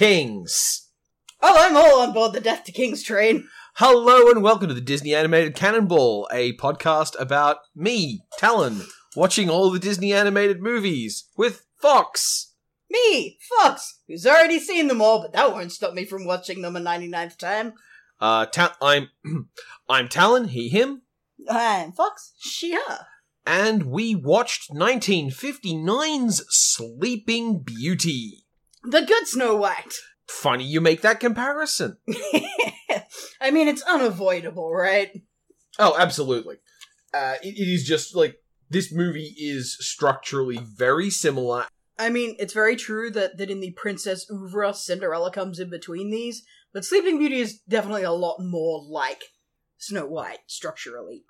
Kings! Oh, I'm all on board the Death to Kings train. Hello and welcome to the Disney Animated Cannonball, a podcast about me, Talon, watching all the Disney animated movies with Fox. Me, Fox, who's already seen them all, but that won't stop me from watching them a 99th time. Uh, ta- I'm, I'm Talon, he, him, I'm Fox, she, her. and we watched 1959's Sleeping Beauty. The good Snow White. Funny you make that comparison. I mean, it's unavoidable, right? Oh, absolutely. Uh, it, it is just like this movie is structurally very similar. I mean, it's very true that, that in the Princess Ouvre, Cinderella comes in between these, but Sleeping Beauty is definitely a lot more like Snow White structurally.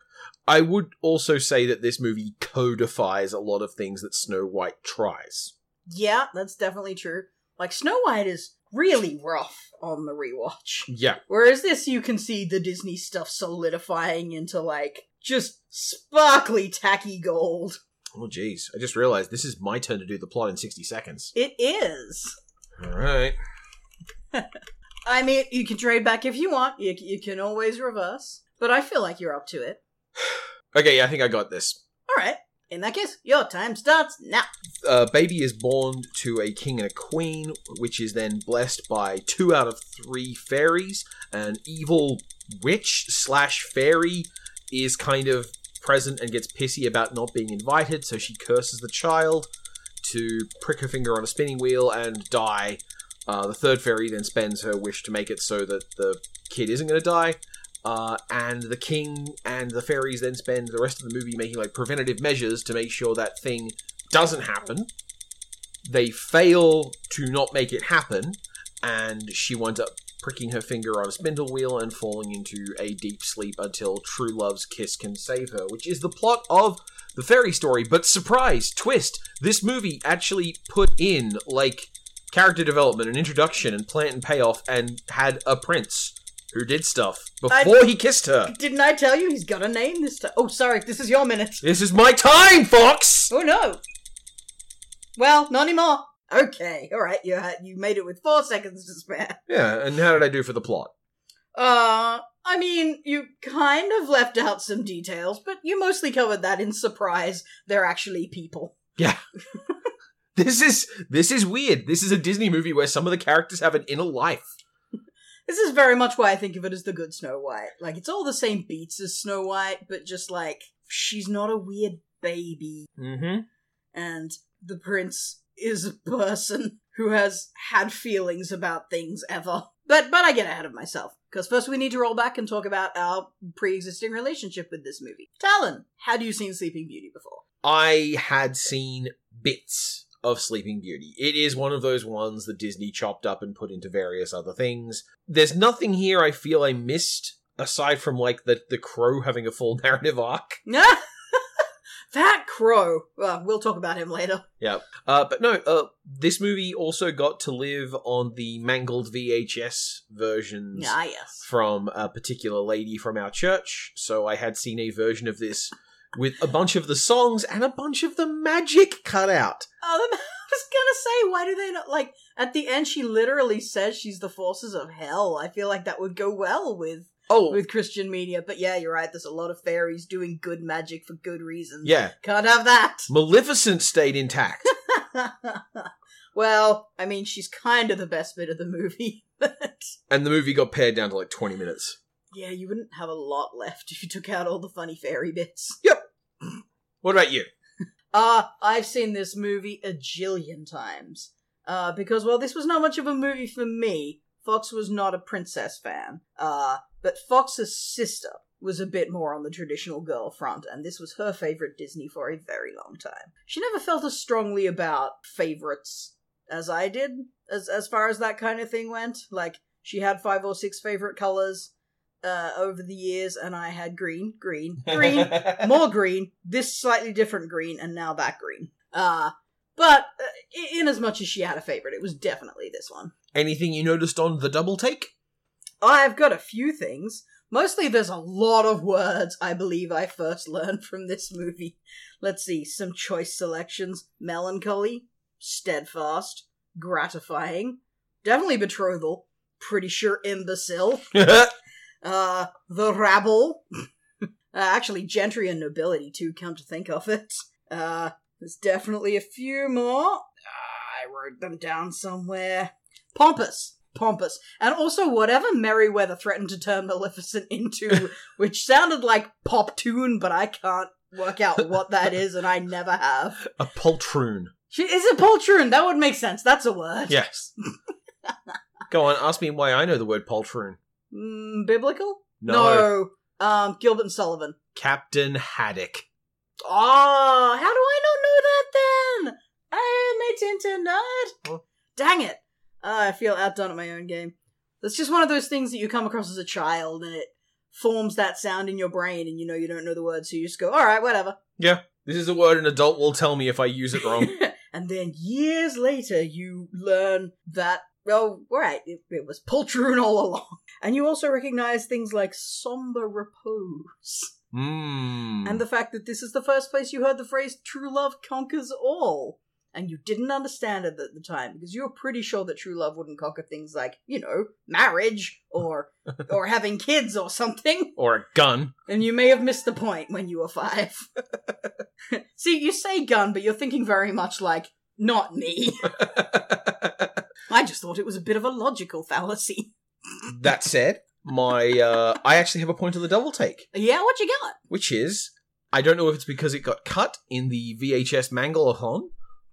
I would also say that this movie codifies a lot of things that Snow White tries. Yeah, that's definitely true. Like, Snow White is really rough on the rewatch. Yeah. Whereas this, you can see the Disney stuff solidifying into, like, just sparkly, tacky gold. Oh, jeez. I just realized this is my turn to do the plot in 60 seconds. It is. All right. I mean, you can trade back if you want. You, you can always reverse. But I feel like you're up to it. Okay, yeah, I think I got this. Alright. In that case, your time starts now. A baby is born to a king and a queen, which is then blessed by two out of three fairies. An evil witch slash fairy is kind of present and gets pissy about not being invited, so she curses the child to prick her finger on a spinning wheel and die. Uh, the third fairy then spends her wish to make it so that the kid isn't going to die. Uh, and the king and the fairies then spend the rest of the movie making like preventative measures to make sure that thing doesn't happen. They fail to not make it happen, and she winds up pricking her finger on a spindle wheel and falling into a deep sleep until true love's kiss can save her, which is the plot of the fairy story. But surprise, twist, this movie actually put in like character development and introduction and plant and payoff and had a prince who did stuff before he kissed her. Didn't I tell you he's got a name this time? Oh, sorry, this is your minute. This is my time, Fox! Oh no. Well, not anymore. Okay, alright, you had, you made it with four seconds to spare. Yeah, and how did I do for the plot? Uh, I mean, you kind of left out some details, but you mostly covered that in surprise. They're actually people. Yeah. this is this is weird. This is a Disney movie where some of the characters have an inner life. This is very much why I think of it as the good Snow White. Like, it's all the same beats as Snow White, but just like, she's not a weird baby, Mm-hmm. and the prince is a person who has had feelings about things ever. But but I get ahead of myself because first we need to roll back and talk about our pre-existing relationship with this movie. Talon, had you seen Sleeping Beauty before? I had seen bits of Sleeping Beauty. It is one of those ones that Disney chopped up and put into various other things. There's nothing here I feel I missed aside from like the the crow having a full narrative arc. that crow. Well, we'll talk about him later. Yeah. Uh, but no, uh, this movie also got to live on the mangled VHS versions Ah, yes. from a particular lady from our church. So I had seen a version of this with a bunch of the songs and a bunch of the magic cut out. Um, I was gonna say, why do they not like? At the end, she literally says she's the forces of hell. I feel like that would go well with Oh, with Christian media. But yeah, you're right. There's a lot of fairies doing good magic for good reasons. yeah. can't have that. Maleficent stayed intact. well, I mean, she's kind of the best bit of the movie. But and the movie got pared down to like 20 minutes. Yeah, you wouldn't have a lot left if you took out all the funny fairy bits. Yep. What about you? Uh, I've seen this movie a jillion times. Uh, because, well, this was not much of a movie for me. Fox was not a princess fan. Uh, but Fox's sister was a bit more on the traditional girl front, and this was her favorite Disney for a very long time. She never felt as strongly about favorites as I did, as, as far as that kind of thing went. Like, she had five or six favorite colors, uh, over the years, and I had green, green, green, more green, this slightly different green, and now that green. Uh, but uh, in as much as she had a favorite, it was definitely this one. Anything you noticed on the double take? I've got a few things. Mostly there's a lot of words I believe I first learned from this movie. Let's see, some choice selections. Melancholy, steadfast, gratifying. Definitely betrothal. Pretty sure imbecile. Uh, the rabble. uh, actually, gentry and nobility, too, come to think of it. Uh, there's definitely a few more. I wrote them down somewhere. Pompous. Pompous. And also whatever Merryweather threatened to turn Maleficent into, which sounded like pop tune, but I can't work out what that is, and I never have. a poltroon. She is a poltroon. That would make sense. That's a word. Yes. Go on, ask me why I know the word poltroon. Mm, biblical? No. No. Um, Gilbert and Sullivan. Captain Haddock. Oh, how do I not know that then? I am a Tintin nerd. Well- Dang it. Uh, I feel outdone at my own game. That's just one of those things that you come across as a child and it forms that sound in your brain and you know you don't know the word, so you just go, alright, whatever. Yeah, this is a word an adult will tell me if I use it wrong. and then years later, you learn that, well, right, it, it was poltroon all along. And you also recognize things like somber repose. Mmm. And the fact that this is the first place you heard the phrase true love conquers all. And you didn't understand it at the time because you were pretty sure that true love wouldn't conquer things like, you know, marriage or or having kids or something. or a gun. And you may have missed the point when you were five. See, you say gun, but you're thinking very much like, not me. I just thought it was a bit of a logical fallacy. that said, my uh, I actually have a point of the double take, Yeah, what you got? which is I don't know if it's because it got cut in the VHS Mangalathon,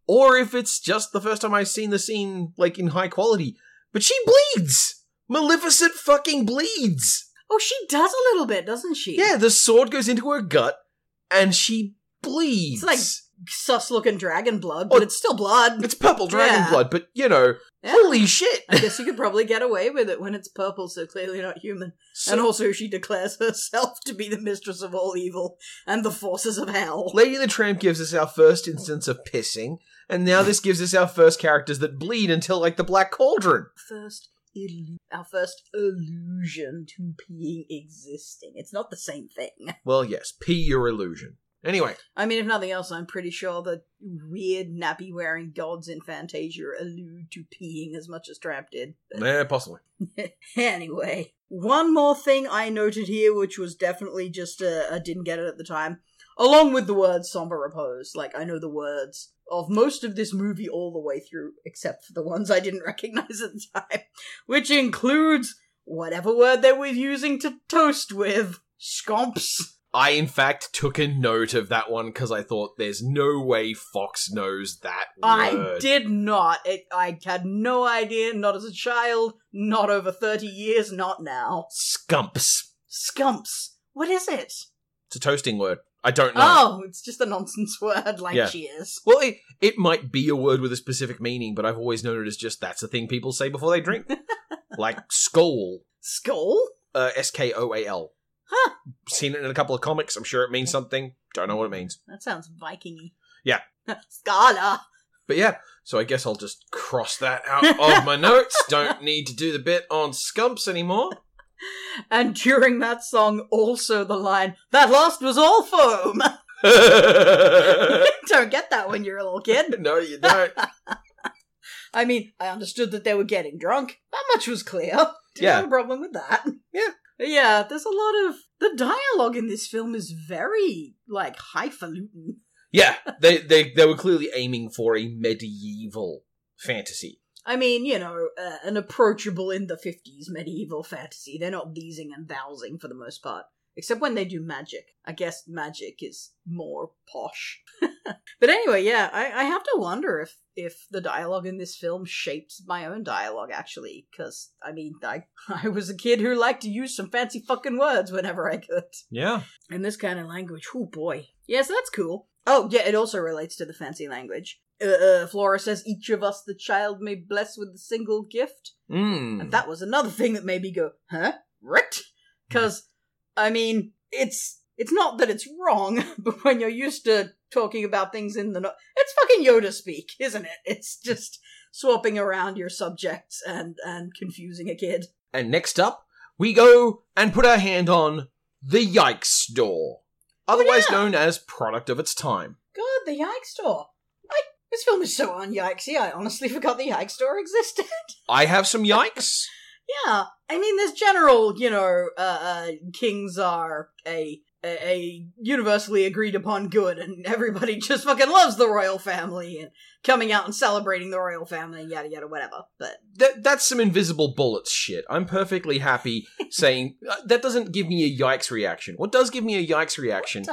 or if it's just the first time I've seen the scene like in high quality. But she bleeds. Maleficent fucking bleeds. Oh, she does a little bit, doesn't she? Yeah, the sword goes into her gut, and she bleeds. It's like sus looking dragon blood, but Oh, it's still blood. it's purple dragon Yeah. blood, but you know, Yeah. holy shit! I guess you could probably get away with it when it's purple, so clearly not human. So- and also, she declares herself to be the mistress of all evil and the forces of hell. Lady the Tramp gives us our first instance of pissing, and now this gives us our first characters that bleed until like the Black Cauldron. First, our first illusion to being existing. It's not the same thing. Well, yes, pee your illusion. Anyway, I mean, if nothing else, I'm pretty sure the weird nappy wearing gods in Fantasia allude to peeing as much as Tramp did. eh, possibly. anyway, one more thing I noted here, which was definitely just uh, I didn't get it at the time, along with the word somber repose. Like I know the words of most of this movie all the way through, except for the ones I didn't recognize at the time, which includes whatever word they were using to toast with, skumps. I, in fact, took a note of that one because I thought there's no way Fox knows that word. I did not. It, I had no idea. Not as a child. Not over thirty years. Not now. Skumps. Skumps. What is it? It's a toasting word. I don't know. Oh, it's just a nonsense word like Yeah. cheers. Well, it, it might be a word with a specific meaning, but I've always known it as just that's the thing people say before they drink. like skull. Skull? Uh, S K O A L. Huh. Seen it in a couple of comics. I'm sure it means something. Don't know what it means. That sounds Viking-y. Yeah. Scala. But yeah, so I guess I'll just cross that out of my notes. Don't need to do the bit on skumps anymore. And during that song, also the line, that last was all foam. don't get that when you're a little kid. No, you don't. I mean, I understood that they were getting drunk. That much was clear. Didn't Yeah. have a problem with that. Yeah. Yeah, there's a lot of the dialogue in this film is very like highfalutin. Yeah, they, they they were clearly aiming for a medieval fantasy. I mean, you know, uh, an approachable in the 50s medieval fantasy. They're not thesing and thou'sing for the most part. Except when they do magic. I guess magic is more posh. but anyway, yeah, I, I have to wonder if, if the dialogue in this film shaped my own dialogue, actually. Because, I mean, I, I was a kid who liked to use some fancy fucking words whenever I could. Yeah. And this kind of language, oh boy. Yes, that's cool. Oh, yeah, it also relates to the fancy language. Uh, uh, Flora says, each of us the child may bless with a single gift. Mm. And that was another thing that made me go, huh? Right? Because, I mean, it's it's not that it's wrong, but when you're used to talking about things in the no- it's fucking Yoda speak, isn't it? It's just swapping around your subjects and and confusing a kid. And next up, we go and put our hand on the Yikes Store, oh, otherwise yeah. known as Product of its Time. God, the Yikes store. I This film is so un-yikesy, I honestly forgot the Yikes store existed. I have some yikes. yeah, I mean, this general, you know, uh, uh, kings are a, a a universally agreed upon good, and everybody just fucking loves the royal family and coming out and celebrating the royal family, yada yada, whatever. But That, that's some invisible bullets shit. I'm perfectly happy saying uh, that doesn't give me a yikes reaction. What does give me a yikes reaction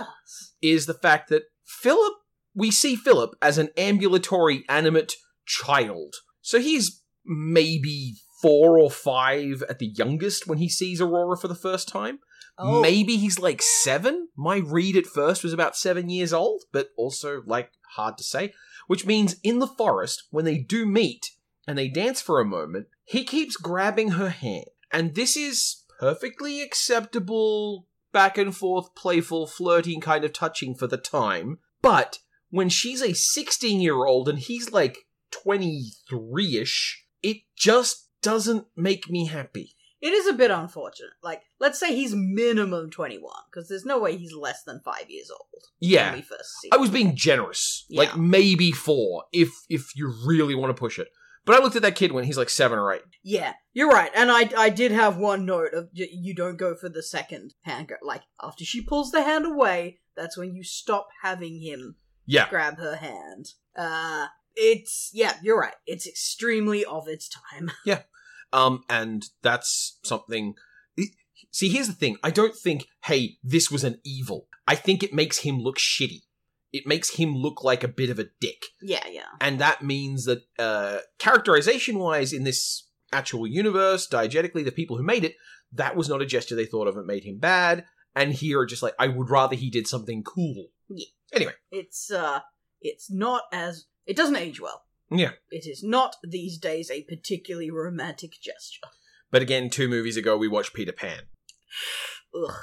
is the fact that Philip, we see Philip as an ambulatory animate child. So he's maybe four or five at the youngest when he sees Aurora for the first time. Oh, Maybe he's like seven. My read at first was about seven years old, but also like hard to say. Which means in the forest, when they do meet and they dance for a moment, he keeps grabbing her hand. And this is perfectly acceptable, back and forth, playful, flirting kind of touching for the time. But when she's a 16 year old and he's like 23 ish, it just doesn't make me happy. It is a bit unfortunate. Like, let's say he's minimum 21, because there's no way he's less than five years old. when Yeah. we first see I was being generous. Yeah. Like maybe four if if you really want to push it. But I looked at that kid when he's like seven or eight. Yeah, you're right. And I I did have one note of you don't go for the second hand. Go- like, after she pulls the hand away, that's when you stop having him Yeah. grab her hand. Uh, it's, yeah, you're right. It's extremely of its time. Um, and that's something. See, here's the thing. I don't think, hey, this was an evil. I think it makes him look shitty. It makes him look like a bit of a dick. yeah, yeah. And that means that, uh, characterization wise, in this actual universe, diegetically, the people who made it, that was not a gesture they thought of. It made him bad. And here are just like, I would rather he did something cool. Yeah. Anyway. It's, uh, it's not as, it doesn't age well. Yeah. It is not these days a particularly romantic gesture. But again, two movies ago, we watched Peter Pan. Ugh.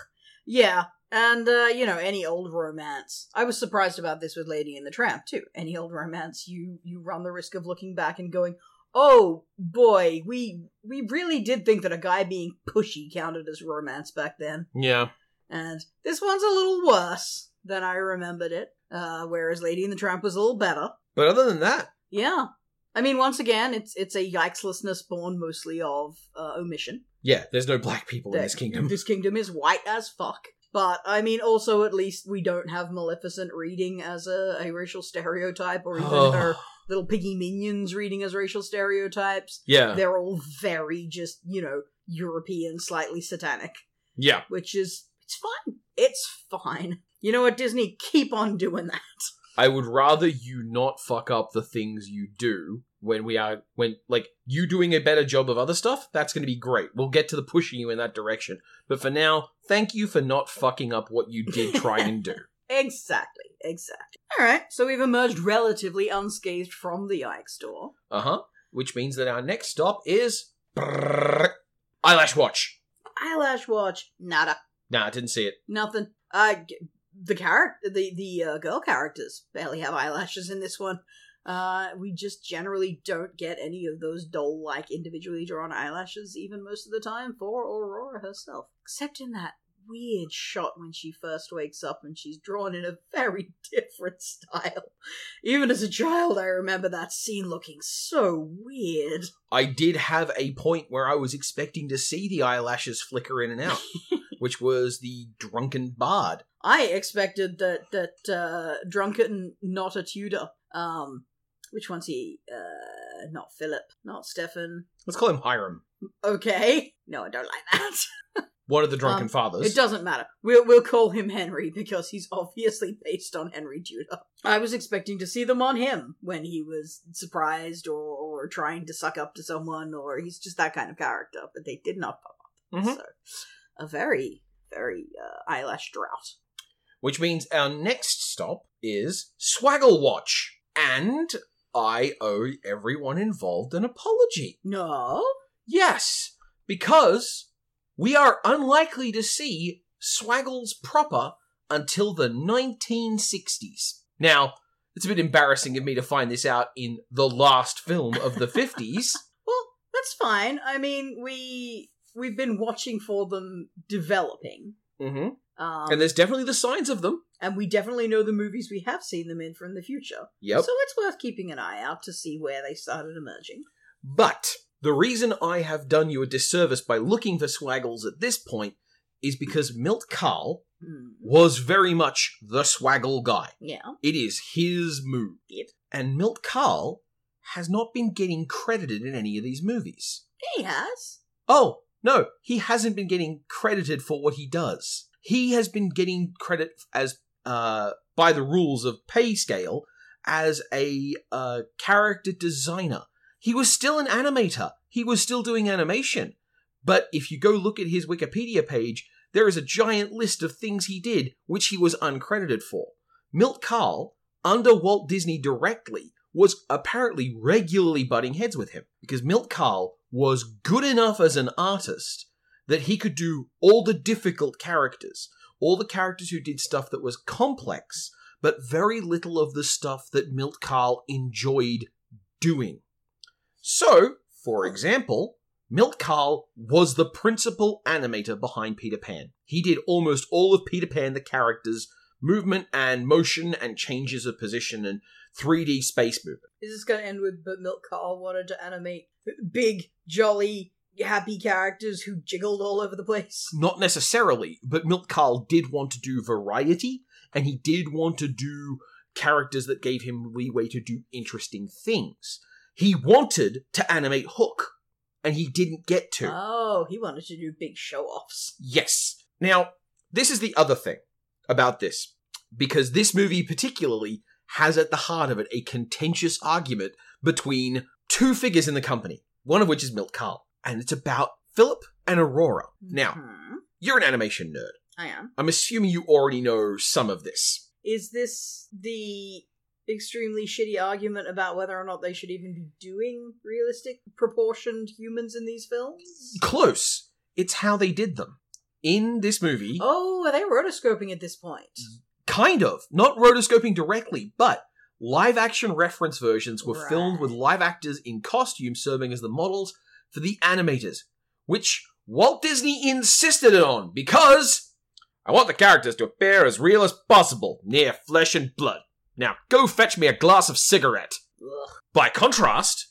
Yeah, and uh, you know, any old romance. I was surprised about this with Lady and the Tramp too. Any old romance, you you run the risk of looking back and going, "Oh boy, we we really did think that a guy being pushy counted as romance back then." Yeah. And this one's a little worse than I remembered it. Uh, whereas Lady and the Tramp was a little better. But other than that, Yeah. I mean, once again, it's it's a yikeslessness born mostly of uh, omission. yeah, there's no black people in this kingdom. This kingdom is white as fuck. But I mean, also at least we don't have Maleficent reading as a, a racial stereotype, or even Oh. her little piggy minions reading as racial stereotypes. Yeah. They're all very just you know European, slightly satanic, Yeah. which is it's fine. It's fine. You know what, Disney? Keep on doing that. I would rather you not fuck up the things you do when we are when like you doing a better job of other stuff. That's going to be great. We'll get to the pushing you in that direction. But for now, thank you for not fucking up what you did try and do. Exactly. Exactly. All right. So we've emerged relatively unscathed from the Yikes store. Uh huh. Which means that our next stop is eyelash watch. Eyelash watch. Nada. Nah, I didn't see it. Nothing. Uh, the character, the the uh, girl characters barely have eyelashes in this one. Uh, we just generally don't get any of those doll-like individually drawn eyelashes, even most of the time for Aurora herself, except in that weird shot when she first wakes up and she's drawn in a very different style. Even as a child, I remember that scene looking so weird. I did have a point where I was expecting to see the eyelashes flicker in and out, which was the drunken bard. I expected that that uh, drunken, not a Tudor. Um, which one's he? Uh, not Philip, not Stefan. Let's call him Hiram. Okay, no, I don't like that. One of the drunken Um, fathers. It doesn't matter. We'll we'll call him Henry because he's obviously based on Henry Tudor. I was expecting to see them on him when he was surprised or, or trying to suck up to someone, or he's just that kind of character. But they did not pop up. Mhm. So, a very very uh, eyelash drought. Which means our next stop is Swaggle Watch. And I owe everyone involved an apology. No, Yes, because we are unlikely to see Swaggles proper until the 1960s. Now, it's a bit embarrassing of me to find this out in the last film of the 50s. Well, that's fine. I mean, we we've been watching for them developing, mm-hmm. Um, and there's definitely the signs of them. and we definitely know the movies we have seen them in from the future. Yep. So it's worth keeping an eye out to see where they started emerging. But the reason I have done you a disservice by looking for swaggles at this point is because Milt Kahl Hmm. was very much the swaggle guy. Yeah. It is his move. Yep. And Milt Kahl has not been getting credited in any of these movies. He has. Oh, no, he hasn't been getting credited for what he does. He has been getting credit as, uh, by the rules of pay scale, as a uh, character designer. He was still an animator. He was still doing animation. But if you go look at his Wikipedia page, there is a giant list of things he did which he was uncredited for. Milt Kahl, under Walt Disney directly, was apparently regularly butting heads with him because Milt Kahl was good enough as an artist that he could do all the difficult characters, all the characters who did stuff that was complex, but very little of the stuff that Milt Kahl enjoyed doing. So, for example, Milt Kahl was the principal animator behind Peter Pan. He did almost all of Peter Pan, the character's movement and motion and changes of position and 3D space movement. Is this going to end with but Milt Kahl wanted to animate big, jolly, happy characters who jiggled all over the place? Not necessarily, but Milt Kahl did want to do variety, and he did want to do characters that gave him leeway to do interesting things. He wanted to animate Hook, and he didn't get to. Oh, he wanted to do big show offs. Yes. Now, this is the other thing about this, because this movie particularly has at the heart of it a contentious argument between two figures in the company, one of which is Milt Kahl, and it's about Philip and Aurora. Now, Hmm, you're an animation nerd. I am. I'm assuming you already know some of this. Is this the extremely shitty argument about whether or not they should even be doing realistic proportioned humans in these films? Close. It's how they did them. In this movie, Oh, are they rotoscoping at this point? kind of, not rotoscoping directly, but live action reference versions were filmed with live actors in costume serving as the models for the animators, which Walt Disney insisted on because I want the characters to appear as real as possible, near flesh and blood. Now go fetch me a glass of cigarette. Ugh. By contrast,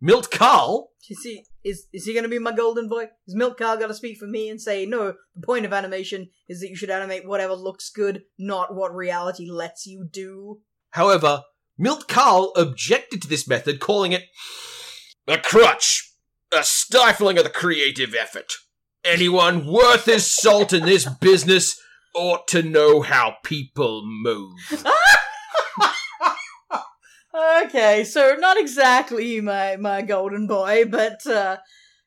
Milt Kahl Is he, is is he going to be my golden boy? Is Milt Kahl going to speak for me and say, no, the point of animation is that you should animate whatever looks good, not what reality lets you do? However, Milt Kahl objected to this method, calling it a crutch, a stifling of the creative effort. Anyone worth his salt in this business ought to know how people move. Okay, so not exactly my my golden boy, but uh,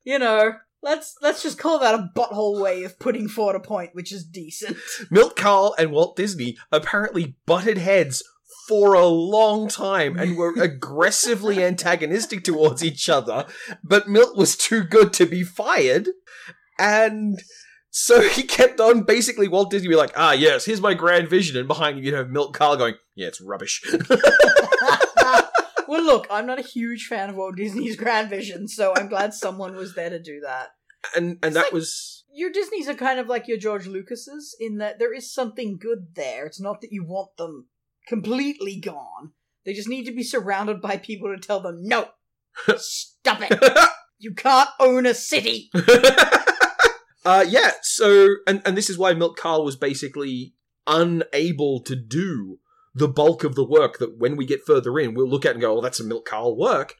you know, let's let's just call that a butthole way of putting forward a point, which is decent. Milt Kahl and Walt Disney apparently butted heads for a long time and were aggressively antagonistic towards each other, but Milt was too good to be fired, and so he kept on basically Walt Disney be like, ah yes, here's my grand vision, and behind him you'd have Milt Kahl going, yeah, it's rubbish. well, look, I'm not a huge fan of Walt Disney's Grand Vision, so I'm glad someone was there to do that. and and that was Your Disneys are kind of like your George Lucases in that there is something good there. It's not that you want them completely gone. They just need to be surrounded by people to tell them, no, stop it. You can't own a city. uh, yeah, so, and, and this is why Milt Kahl was basically unable to do the bulk of the work that when we get further in, we'll look at and go, oh, that's a Milt Kahl work.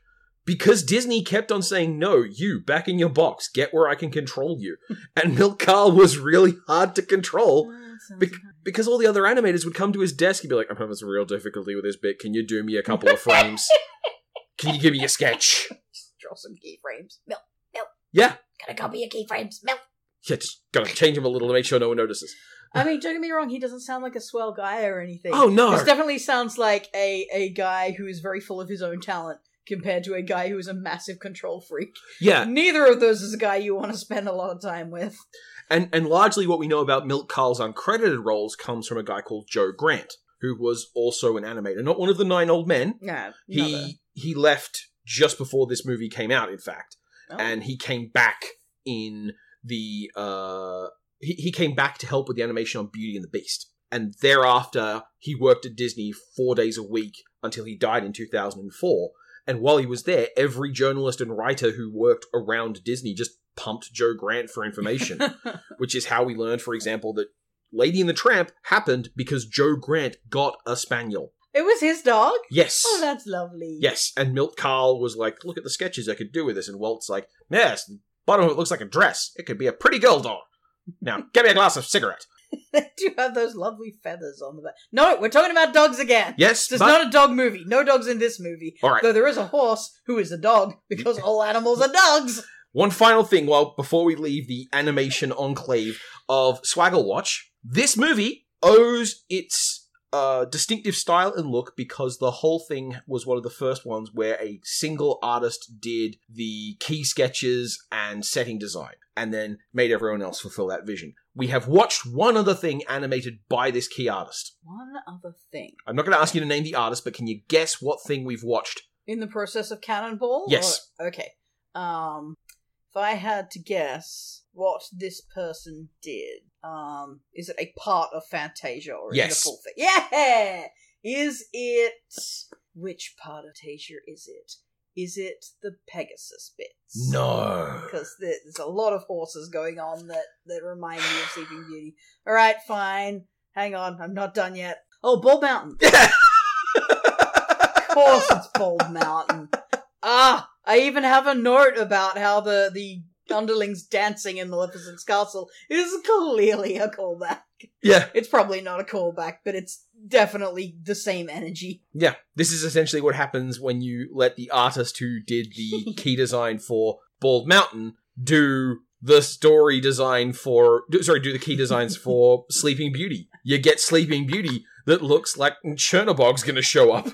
Because Disney kept on saying, no, you, back in your box, get where I can control you. and Milt Kahl was really hard to control Bec- because all the other animators would come to his desk and be like, I'm having some real difficulty with this bit. Can you do me a couple of frames? Can you give me a sketch? Draw some keyframes. Milk, Yeah. gotta copy your keyframes. Milk. Yeah, just gotta change him a little to make sure no one notices. I mean, don't get me wrong, he doesn't sound like a swell guy or anything. Oh, no. This definitely sounds like a, a guy who is very full of his own talent compared to a guy who is a massive control freak. Yeah, Neither of those is a guy you want to spend a lot of time with. And and largely what we know about Milt Kahl's uncredited roles comes from a guy called Joe Grant, who was also an animator, not one of the nine old men. Nah, He he left just before this movie came out, in fact, Oh. and he came back in the uh he, he came back to help with the animation on Beauty and the Beast. And thereafter, he worked at Disney four days a week until he died in 2004. And while he was there, every journalist and writer who worked around Disney just pumped Joe Grant for information, which is how we learned, for example, that Lady and the Tramp happened because Joe Grant got a spaniel. it was his dog. Yes. Oh, that's lovely. Yes, and Milt Kahl was like, "Look at the sketches I could do with this," and Walt's like, "Yes, the bottom of it looks like a dress. It could be a pretty girl dog. Now, get me a glass of cigarette." they do have those lovely feathers on the back. No, we're talking about dogs again. Yes, is but- not a dog movie. No dogs in this movie. all right. Though there is a horse who is a dog because all animals are dogs. One final thing, well, before we leave the animation enclave of Swaggle Watch, this movie owes its uh, distinctive style and look because the whole thing was one of the first ones where a single artist did the key sketches and setting design, and then made everyone else fulfill that vision. We have watched one other thing animated by this key artist. One other thing. I'm not going to ask you to name the artist, but can you guess what thing we've watched? In the process of Cannonball? Yes. Or- okay. Um, if I had to guess what this person did, um, is it a part of Fantasia or is Yes. it a full thing? Yeah! Is it. Which part of Fantasia is it? Is it the Pegasus bits? No. Because there's a lot of horses going on that, that remind me of Sleeping Beauty. Alright, fine. Hang on, I'm not done yet. Oh, Bald Mountain. Yeah. Of course it's Bald Mountain. Ah, I even have a note about how the, the underlings dancing in Maleficent's castle is clearly a callback. yeah. It's probably not a callback, but it's definitely the same energy. Yeah, this is essentially what happens when you let the artist who did the key design for Bald Mountain do the story design for do, sorry, do the key designs for Sleeping Beauty. You get Sleeping Beauty that looks like Chernobog's gonna show up.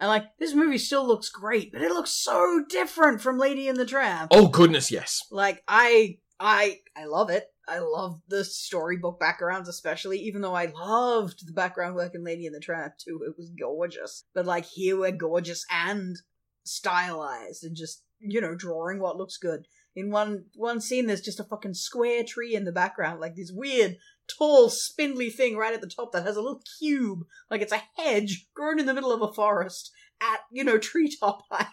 And like, this movie still looks great, but it looks so different from Lady and the Tramp. Oh goodness, yes. Like, I, I, I love it. I love the storybook backgrounds, especially, even though I loved the background work in Lady and the Tramp too. It was gorgeous. But like, here we're gorgeous and stylized and just, you know, drawing what looks good. In one, one scene, there's just a fucking square tree in the background, like this weird, tall, spindly thing right at the top that has a little cube, like it's a hedge grown in the middle of a forest at, you know, treetop height.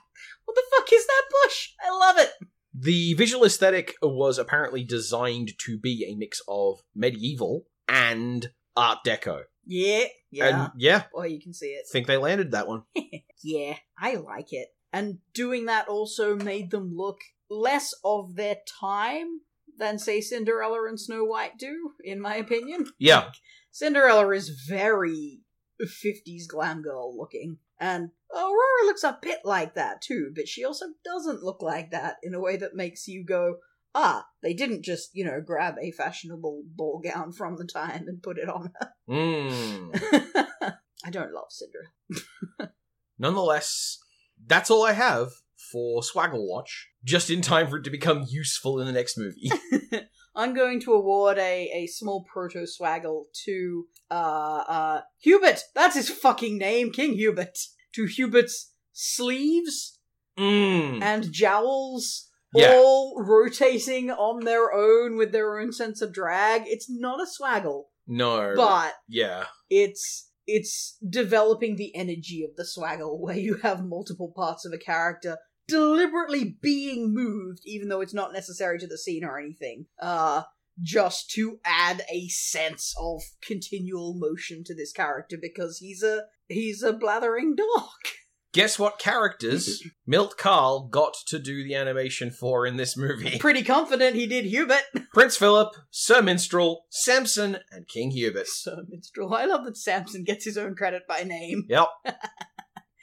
What the fuck is that bush? I love it. The visual aesthetic was apparently designed to be a mix of medieval and Art Deco. Yeah, yeah. And yeah, Boy, you can see it. think they landed that one. Yeah, I like it. And doing that also made them look less of their time than, say, Cinderella and Snow White do, in my opinion. Yeah. Cinderella is very 50s glam girl looking. And Aurora looks a bit like that too, but she also doesn't look like that in a way that makes you go, ah, they didn't just, you know, grab a fashionable ball gown from the time and put it on her. Mm. I don't love Cinderella. Nonetheless, that's all I have for Swaggle Watch, just in time for it to become useful in the next movie. I'm going to award a, a small proto swaggle to uh uh Hubert. That's his fucking name, King Hubert. To Hubert's sleeves mm. and jowls Yeah. all rotating on their own with their own sense of drag. It's not a swaggle, No. but yeah. it's it's developing the energy of the swaggle where you have multiple parts of a character deliberately being moved even though it's not necessary to the scene or anything uh just to add a sense of continual motion to this character because he's a he's a blathering dog Guess what characters Milt Kahl got to do the animation for in this movie? pretty confident he did hubert Prince Philip, Sir Minstrel, Samson, and King Hubert. Sir minstrel i love that samson gets his own credit by name Yep.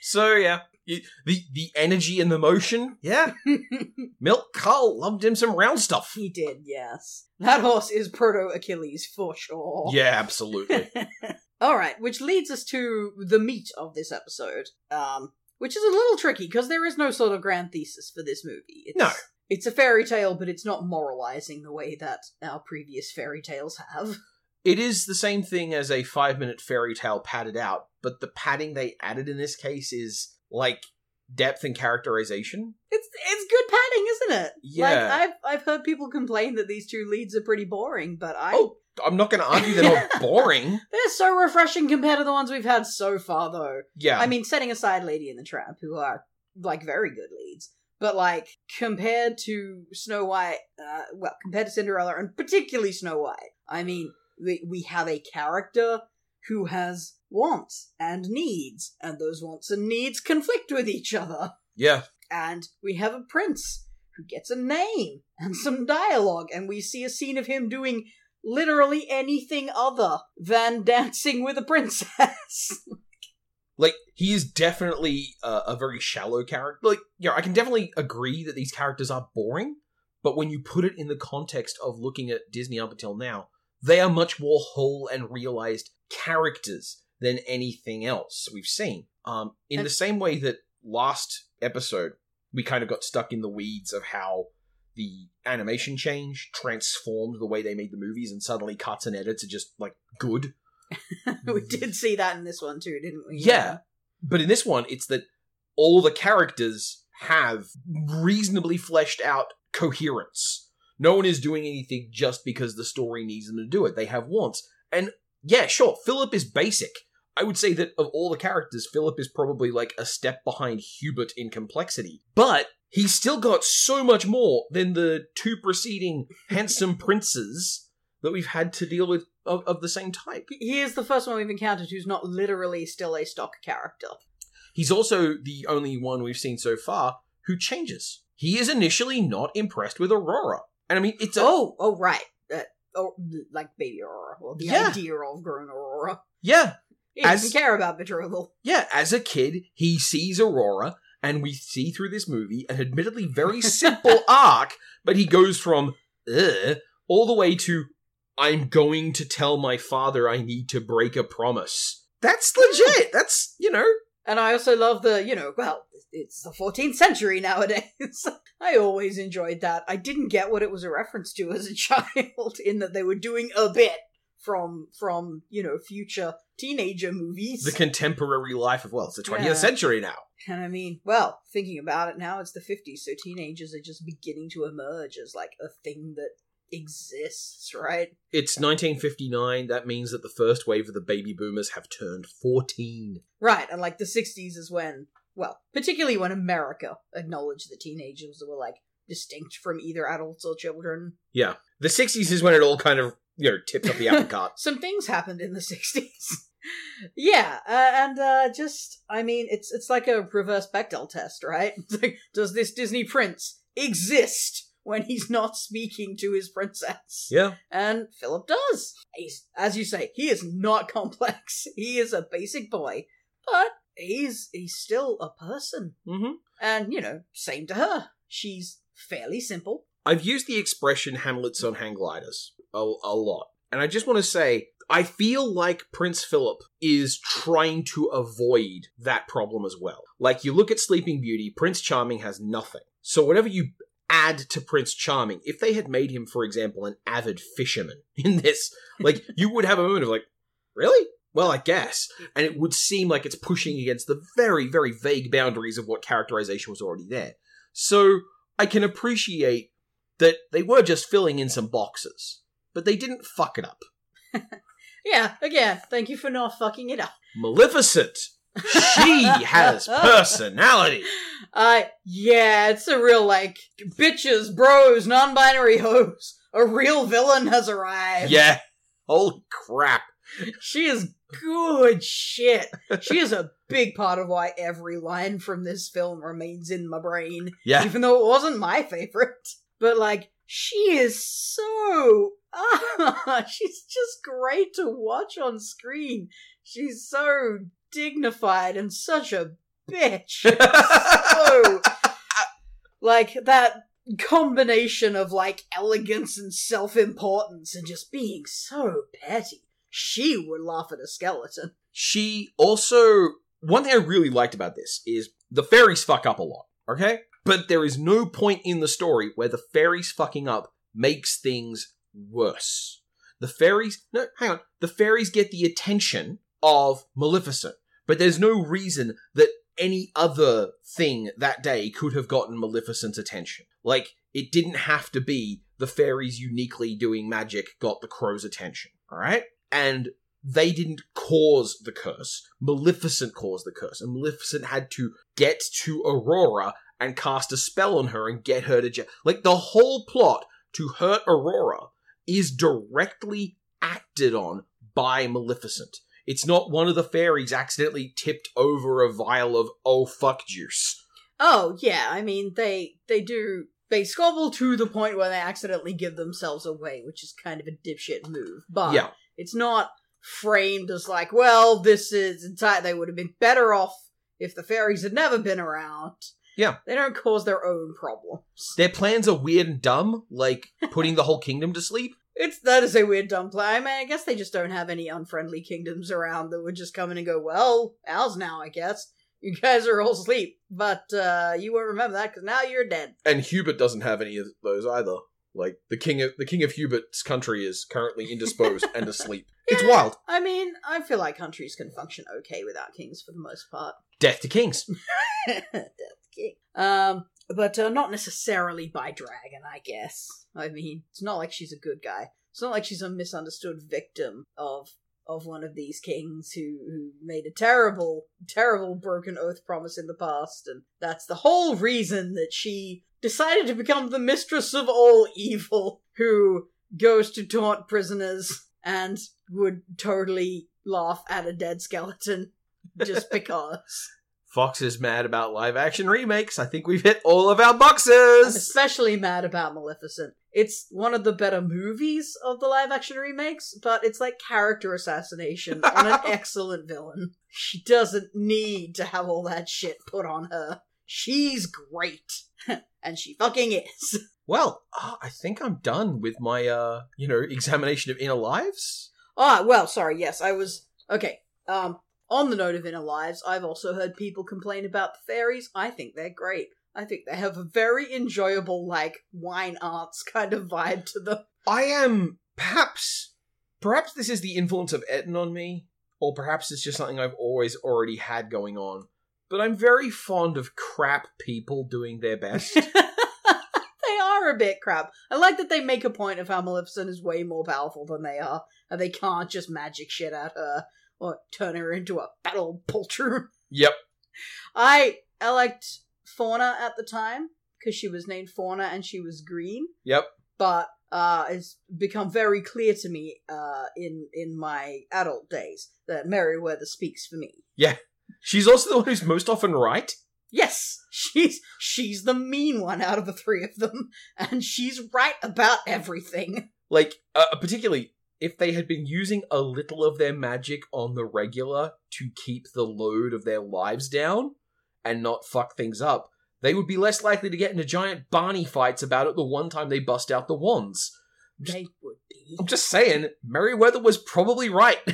so yeah, you- the the energy and the motion. Yeah, Milt Kahl loved him some round stuff. he did yes that horse is proto achilles for sure Yeah, absolutely. All right, which leads us to the meat of this episode, um, which is a little tricky because there is no sort of grand thesis for this movie. It's, No. it's a fairy tale, but it's not moralizing the way that our previous fairy tales have. It is the same thing as a five minute fairy tale padded out, but the padding they added in this case is like depth and characterization. It's it's good padding, isn't it? Yeah. Like I've I've heard people complain that these two leads are pretty boring, but I Oh, I'm not going to argue they're not boring. they're so refreshing compared to the ones we've had so far, though. Yeah. I mean, setting aside Lady and the Tramp who are like very good leads, but like compared to Snow White, uh, well, compared to Cinderella and particularly Snow White, I mean, we we have a character who has wants and needs, and those wants and needs conflict with each other, yeah. and we have a prince who gets a name and some dialogue, and we see a scene of him doing literally anything other than dancing with a princess. Like, he is definitely uh, a very shallow character. Like, yeah, I can definitely agree that these characters are boring, but when you put it in the context of looking at Disney up until now, they are much more whole and realized characters than anything else we've seen. Um, in And- the same way that last episode, we kind of got stuck in the weeds of how the animation change transformed the way they made the movies, and suddenly cuts and edits are just like good. we did see that in this one too, didn't we? Yeah. But in this one, it's that all the characters have reasonably fleshed out coherence. No one is doing anything just because the story needs them to do it. They have wants. And yeah, sure, Philip is basic. I would say that of all the characters, Philip is probably like a step behind Hubert in complexity. But he's still got so much more than the two preceding handsome princes that we've had to deal with of, of the same type. He is the first one we've encountered who's not literally still a stock character. He's also the only one we've seen so far who changes. He is initially not impressed with Aurora. And I mean, it's a. Oh, oh, right. Uh, oh, like baby Aurora. Well, the Yeah. idea of grown Aurora. Yeah, He As- doesn't care about betrothal. yeah. As a kid, he sees Aurora, and we see through this movie an admittedly very simple arc, but he goes from, Ugh, all the way to, I'm going to tell my father I need to break a promise. That's legit. That's, you know, And I also love the, you know, well, it's the 14th century nowadays. I always enjoyed that. I didn't get what it was a reference to as a child, in that they were doing a bit from, from you know, future teenager movies. the contemporary life of, well, it's the 20th Yeah. century now. And I mean, well, thinking about it now, it's the 50s, so teenagers are just beginning to emerge as like a thing that exists, right? It's 1959. That means that the first wave of the baby boomers have turned 14. Right, and like the 60s is when, well, particularly when America acknowledged that teenagers were like distinct from either adults or children. Yeah. The 60s is when it all kind of, you know, tips up the apple cart. Some things happened in the 60s. yeah, uh, and uh, just, I mean, it's it's like a reverse Bechdel test, right? Like, does this Disney prince exist when he's not speaking to his princess? Yeah. And Philip does. He's, as you say, he is not complex. He is a basic boy, but he's he's still a person. Mm-hmm. And you know, same to her. She's fairly simple. I've used the expression Hamlets on hang gliders a, a lot. And I just want to say, I feel like Prince Philip is trying to avoid that problem as well. Like, you look at Sleeping Beauty, Prince Charming has nothing. So, whatever you add to Prince Charming, if they had made him, for example, an avid fisherman in this, like, you would have a moment of, like, really? Well, I guess. And it would seem like it's pushing against the very, very vague boundaries of what characterization was already there. So, I can appreciate that they were just filling in some boxes, but they didn't fuck it up. Yeah, again, thank you for not fucking it up. Maleficent, she has personality. Uh, yeah, it's a real, like, bitches, bros, non binary hoes. A real villain has arrived. Yeah, holy crap. She is good shit. She is a big part of why every line from this film remains in my brain. Yeah, even though it wasn't my favorite. But like, she is so ah, she's just great to watch on screen. She's so dignified and such a bitch. so like that combination of like elegance and self-importance and just being so petty. She would laugh at a skeleton. she also one thing I really liked about this is the fairies fuck up a lot, okay? But there is no point in the story where the fairies fucking up makes things worse. The fairies no, hang on. The fairies get the attention of Maleficent, but there's no reason that any other thing that day could have gotten Maleficent's attention. Like, it didn't have to be the fairies uniquely doing magic got the crow's attention, alright? And they didn't cause the curse. Maleficent caused the curse, and Maleficent had to get to Aurora and cast a spell on her and get her to jail. Like, the whole plot to hurt Aurora is directly acted on by Maleficent. It's not one of the fairies accidentally tipped over a vial of oh fuck juice. Oh yeah, I mean they they do they squabble to the point where they accidentally give themselves away, which is kind of a dipshit move. But Yeah. it's not framed as like, well, this is entire. They would have been better off if the fairies had never been around. Yeah. they don't cause their own problems. Their plans are weird and dumb, like putting the whole kingdom to sleep. It's that is a weird dumb plan. I mean, I guess they just don't have any unfriendly kingdoms around that would just come in and go, well, ours now, I guess. You guys are all asleep, but uh, you won't remember that because now you're dead. And Hubert doesn't have any of those either. Like the king of the king of Hubert's country is currently indisposed and asleep. It's wild. I mean, I feel like countries can function okay without kings for the most part. Death to kings. Death to king. Um, but uh, not necessarily by dragon, I guess. I mean, it's not like she's a good guy. It's not like she's a misunderstood victim of of one of these kings who who made a terrible, terrible broken oath promise in the past, and that's the whole reason that she decided to become the mistress of all evil, who goes to taunt prisoners and would totally laugh at a dead skeleton just because. Fox is mad about live action remakes. I think we've hit all of our I'm boxes. especially mad about Maleficent. It's one of the better movies of the live action remakes, but it's like character assassination on an excellent villain. She doesn't need to have all that shit put on her. She's great. and she fucking is. Well, uh, I think I'm done with my uh, you know, examination of inner lives. Ah, well, sorry, yes, I was. Okay, um, on the note of inner lives, I've also heard people complain about the fairies. I think they're great. I think they have a very enjoyable, like, wine arts kind of vibe to them. I am perhaps perhaps this is the influence of Eton on me, or perhaps it's just something I've always already had going on. But I'm very fond of crap people doing their best. they are a bit crap. I like that they make a point of how Maleficent is way more powerful than they are, and they can't just magic shit at her or turn her into a battle poltroon. yep. I I liked Fauna at the time because she was named Fauna and she was green, Yep. but uh, it's become very clear to me uh, in in my adult days that Merryweather speaks for me. Yeah, she's also the one who's most often right. Yes, she's she's the mean one out of the three of them, and she's right about everything. Like, uh, particularly if they had been using a little of their magic on the regular to keep the load of their lives down and not fuck things up, they would be less likely to get into giant Barney fights about it the one time they bust out the wands. They would be. I'm just saying, Merryweather was probably right.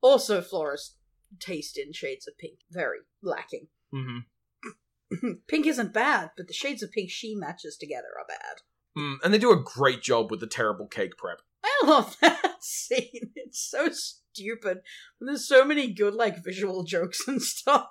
Also, Flora's taste in shades of pink very lacking. mm-hmm. pink isn't bad, but the shades of pink she matches together are bad. Mm, and they do a great job with the terrible cake prep. I love that scene. It's so stupid. There's so many good like visual jokes and stuff.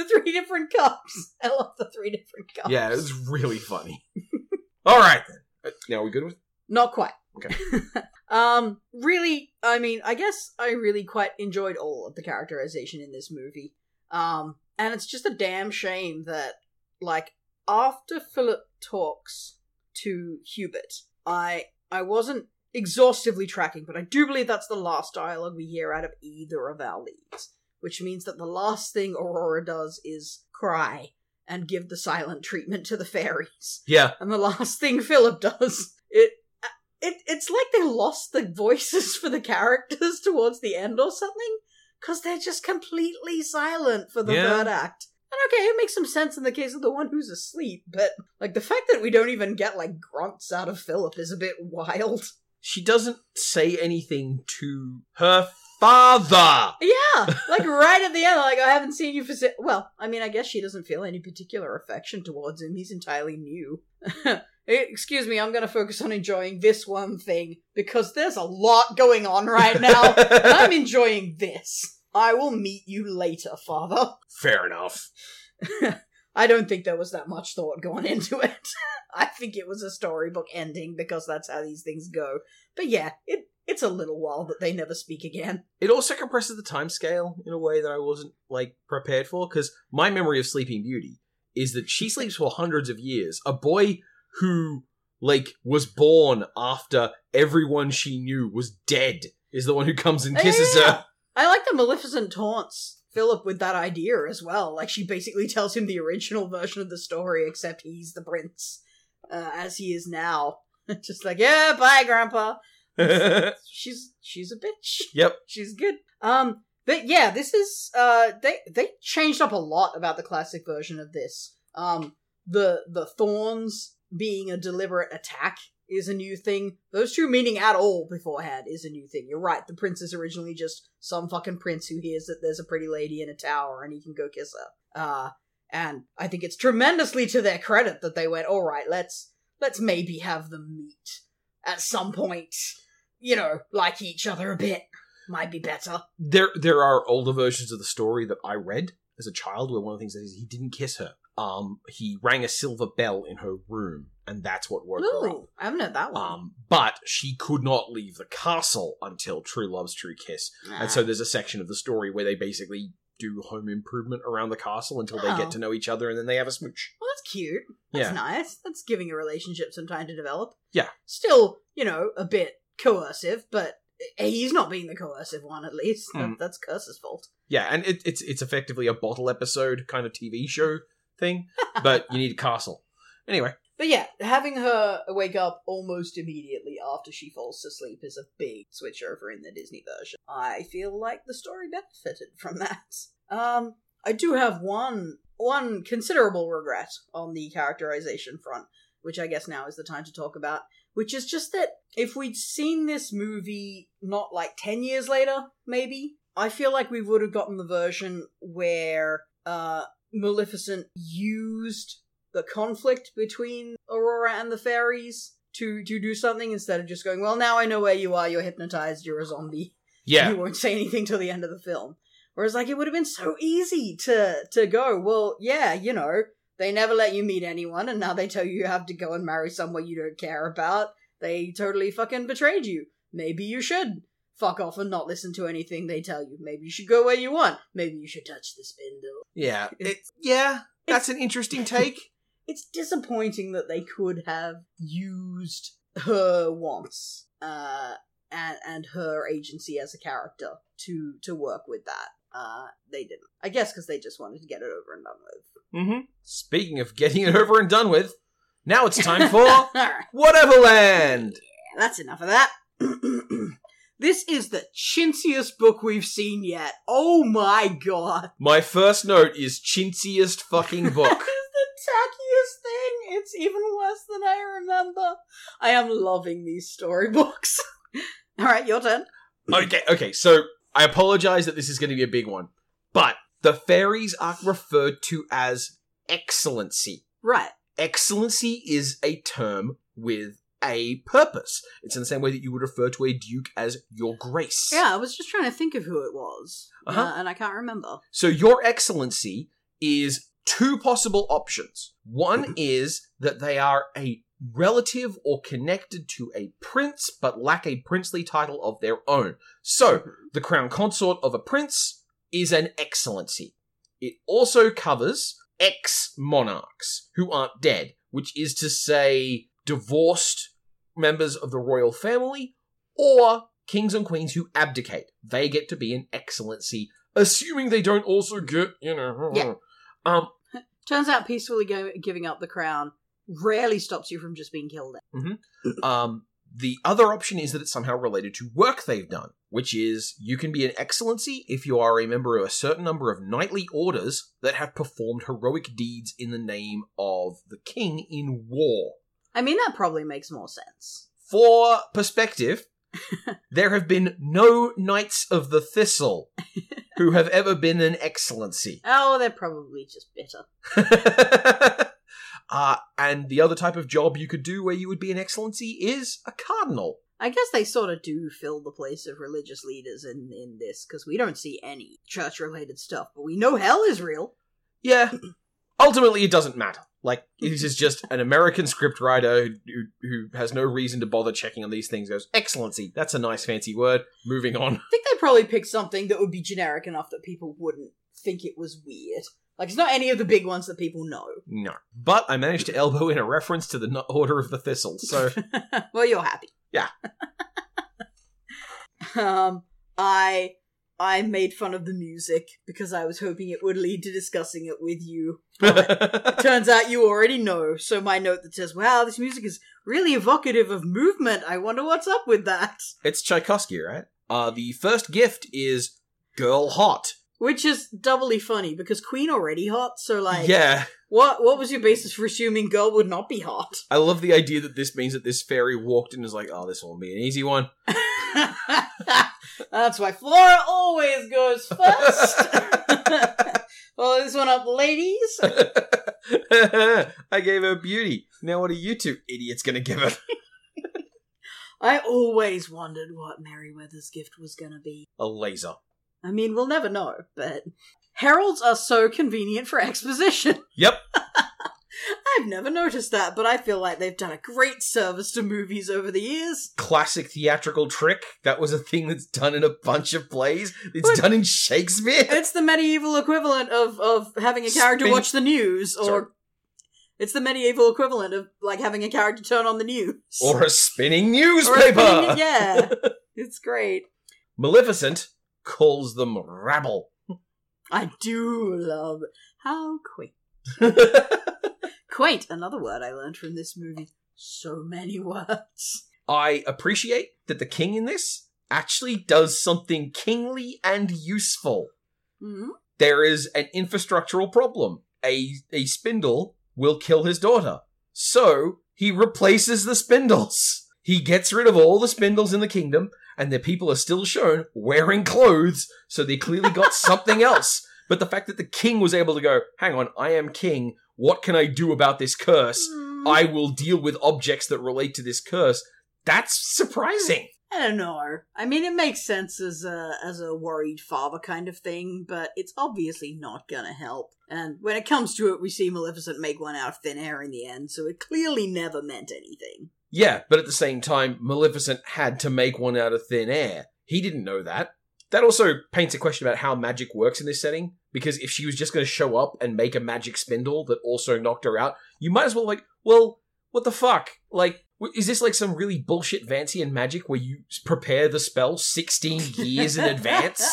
The three different cups. I love the three different cups. Yeah, it's really funny. All right, then. Uh, Now, are we good with Not quite. Okay. um, really, I mean, I guess I really quite enjoyed all of the characterization in this movie. Um, and it's just a damn shame that, like, after Philip talks to Hubert, I I wasn't exhaustively tracking, but I do believe that's the last dialogue we hear out of either of our leads. Which means that the last thing Aurora does is cry and give the silent treatment to the fairies. Yeah. And the last thing Philip does, it, it it's like they lost the voices for the characters towards the end or something, because they're just completely silent for the Yeah. third act. And okay, it makes some sense in the case of the one who's asleep, but like the fact that we don't even get like grunts out of Philip is a bit wild. She doesn't say anything to her father. Yeah, like right at the end, like I haven't seen you for si-. well. I mean, I guess she doesn't feel any particular affection towards him. He's entirely new. Excuse me, I'm going to focus on enjoying this one thing because there's a lot going on right now. I'm enjoying this. I will meet you later, father. Fair enough. I don't think there was that much thought going into it. I think it was a storybook ending because that's how these things go. But yeah, it it's a little while that they never speak again. It also compresses the time scale in a way that I wasn't like prepared for because my memory of Sleeping Beauty is that she sleeps for hundreds of years. A boy who like was born after everyone she knew was dead is the one who comes and kisses Yeah. her. I like the Maleficent taunts Philip with that idea as well. Like she basically tells him the original version of the story, except he's the prince, uh, as he is now. Just like, yeah, bye, Grandpa. She's she's a bitch. yep. She's good. Um, but yeah, this is uh, they they changed up a lot about the classic version of this. Um, the the thorns being a deliberate attack is a new thing. Those two meaning at all beforehand is a new thing. You're right. The prince is originally just some fucking prince who hears that there's a pretty lady in a tower and he can go kiss her. Uh, and I think it's tremendously to their credit that they went, all right, let's let's maybe have them meet at some point. You know, like each other a bit. Might be better. There there are older versions of the story that I read as a child where one of the things is he didn't kiss her. Um, he rang a silver bell in her room, and that's what woke her up. Ooh, I haven't heard that one. Um, but she could not leave the castle until True Love's True Kiss. And so there's a section of the story where they basically do home improvement around the castle until they Oh. get to know each other and then they have a smooch. well, that's cute. That's Yeah. nice. That's giving a relationship some time to develop. Yeah. Still, you know, a bit coercive, but he's not being the coercive one. At least That- Mm. that's Curse's fault. Yeah, and it, it's it's effectively a bottle episode kind of TV show thing, but you need a castle. Anyway, But yeah, having her wake up almost immediately after she falls to sleep is a big switch over in the Disney version. I feel like the story benefited from that. Um, I do have one one considerable regret on the characterization front, which I guess now is the time to talk about, which is just that if we'd seen this movie not like 10 years later, maybe, I feel like we would have gotten the version where uh Maleficent used the conflict between Aurora and the fairies to to do something instead of just going, well, now I know where you are. You're hypnotized. You're a zombie. yeah, You won't say anything till the end of the film. Whereas, like, it would have been so easy to to go. Well, yeah, you know, they never let you meet anyone, and now they tell you you have to go and marry someone you don't care about. They totally fucking betrayed you. Maybe you should fuck off and not listen to anything they tell you. Maybe you should go where you want. Maybe you should touch the spindle. yeah, it, yeah. That's an interesting take. it's disappointing that they could have used her wants uh, and and her agency as a character to to work with that. Uh, they didn't. I guess because they just wanted to get it over and done with. Mm-hmm. Speaking of getting it over and done with, now it's time for right, Whateverland. that's enough of that. this is the chintziest book we've seen yet. Oh my god! My first note is chintziest fucking book. Tackiest thing. It's even worse than I remember. I am loving these storybooks. All right, your turn. okay, okay. So I apologize that this is going to be a big one, but the fairies are referred to as excellency. Right. Excellency is a term with a purpose. It's in the same way that you would refer to a duke as your grace. Yeah, I was just trying to think of who it was, Uh-huh. uh, and I can't remember. So your excellency is two possible options. One is that they are a relative or connected to a prince but lack a princely title of their own. So, the crown consort of a prince is an excellency. It also covers ex monarchs who aren't dead, which is to say divorced members of the royal family or kings and queens who abdicate. They get to be an excellency, assuming they don't also get, you know. Yeah. Um, Turns out peacefully go- giving up the crown rarely stops you from just being killed. Um, the other option is that it's somehow related to work they've done, which is you can be an excellency if you are a member of a certain number of knightly orders that have performed heroic deeds in the name of the king in war. I mean, that probably makes more sense. For perspective, there have been no knights of the thistle who have ever been an excellency. Oh, they're probably just bitter. uh, and the other type of job you could do where you would be an excellency is a cardinal. I guess they sort of do fill the place of religious leaders in, in this, because we don't see any church related stuff, but we know hell is real. Yeah, ultimately it doesn't matter. Like this is just an American scriptwriter who, who who has no reason to bother checking on these things. Goes excellency. That's a nice fancy word. Moving on. I think they probably picked something that would be generic enough that people wouldn't think it was weird. Like it's not any of the big ones that people know. No, but I managed to elbow in a reference to the no- Order of the Thistle. So well, you're happy. Yeah. um, I I made fun of the music because I was hoping it would lead to discussing it with you. It Turns out you already know. So my note that says, "Wow, this music is really evocative of movement. I wonder what's up with that." it's Tchaikovsky, right? Uh, the first gift is Girl Hot. Which is doubly funny because Queen already hot. So like, yeah, what what was your basis for assuming girl would not be hot? I love the idea that this means that this fairy walked in and was like, "Oh, this won't be an easy one." That's why Flora always goes first. well, this one up, ladies. I gave her beauty. Now what are you two idiots gonna give her? I always wondered what Merryweather's gift was going to be. A laser. I mean, we'll never know, but heralds are so convenient for exposition. Yep. I've never noticed that, but I feel like they've done a great service to movies over the years. Classic theatrical trick. That was a thing that's done in a bunch of plays. It's But- done in Shakespeare. It's the medieval equivalent of, of having a character Spin- watch the news, or Sorry. it's the medieval equivalent of like having a character turn on the news. Or a spinning Or a newspaper. spinning- yeah, it's great. Maleficent calls them rabble. I do love how quaint. Quaint, another word I learned from this movie. So many words. I appreciate that the king in this actually does something kingly and useful. hmm There is an infrastructural problem. A a spindle will kill his daughter. So he replaces the spindles. He gets rid of all the spindles in the kingdom, and the people are still shown wearing clothes, so they clearly got something else. But the fact that the king was able to go, hang on, I am king, what can I do about this curse? Mm. I will deal with objects that relate to this curse. That's surprising. I don't know. I mean, it makes sense as a as a worried father kind of thing, but it's obviously not gonna help. And when it comes to it, we see Maleficent make one out of thin air in the end, so it clearly never meant anything. Yeah, but at the same time, Maleficent had to make one out of thin air. He didn't know that. That also paints a question about how magic works in this setting, because if she was just going to show up and make a magic spindle that also knocked her out, you might as well, like, well, what the fuck? Like, is this like some really bullshit Vancian magic where you prepare the spell 16 years in advance?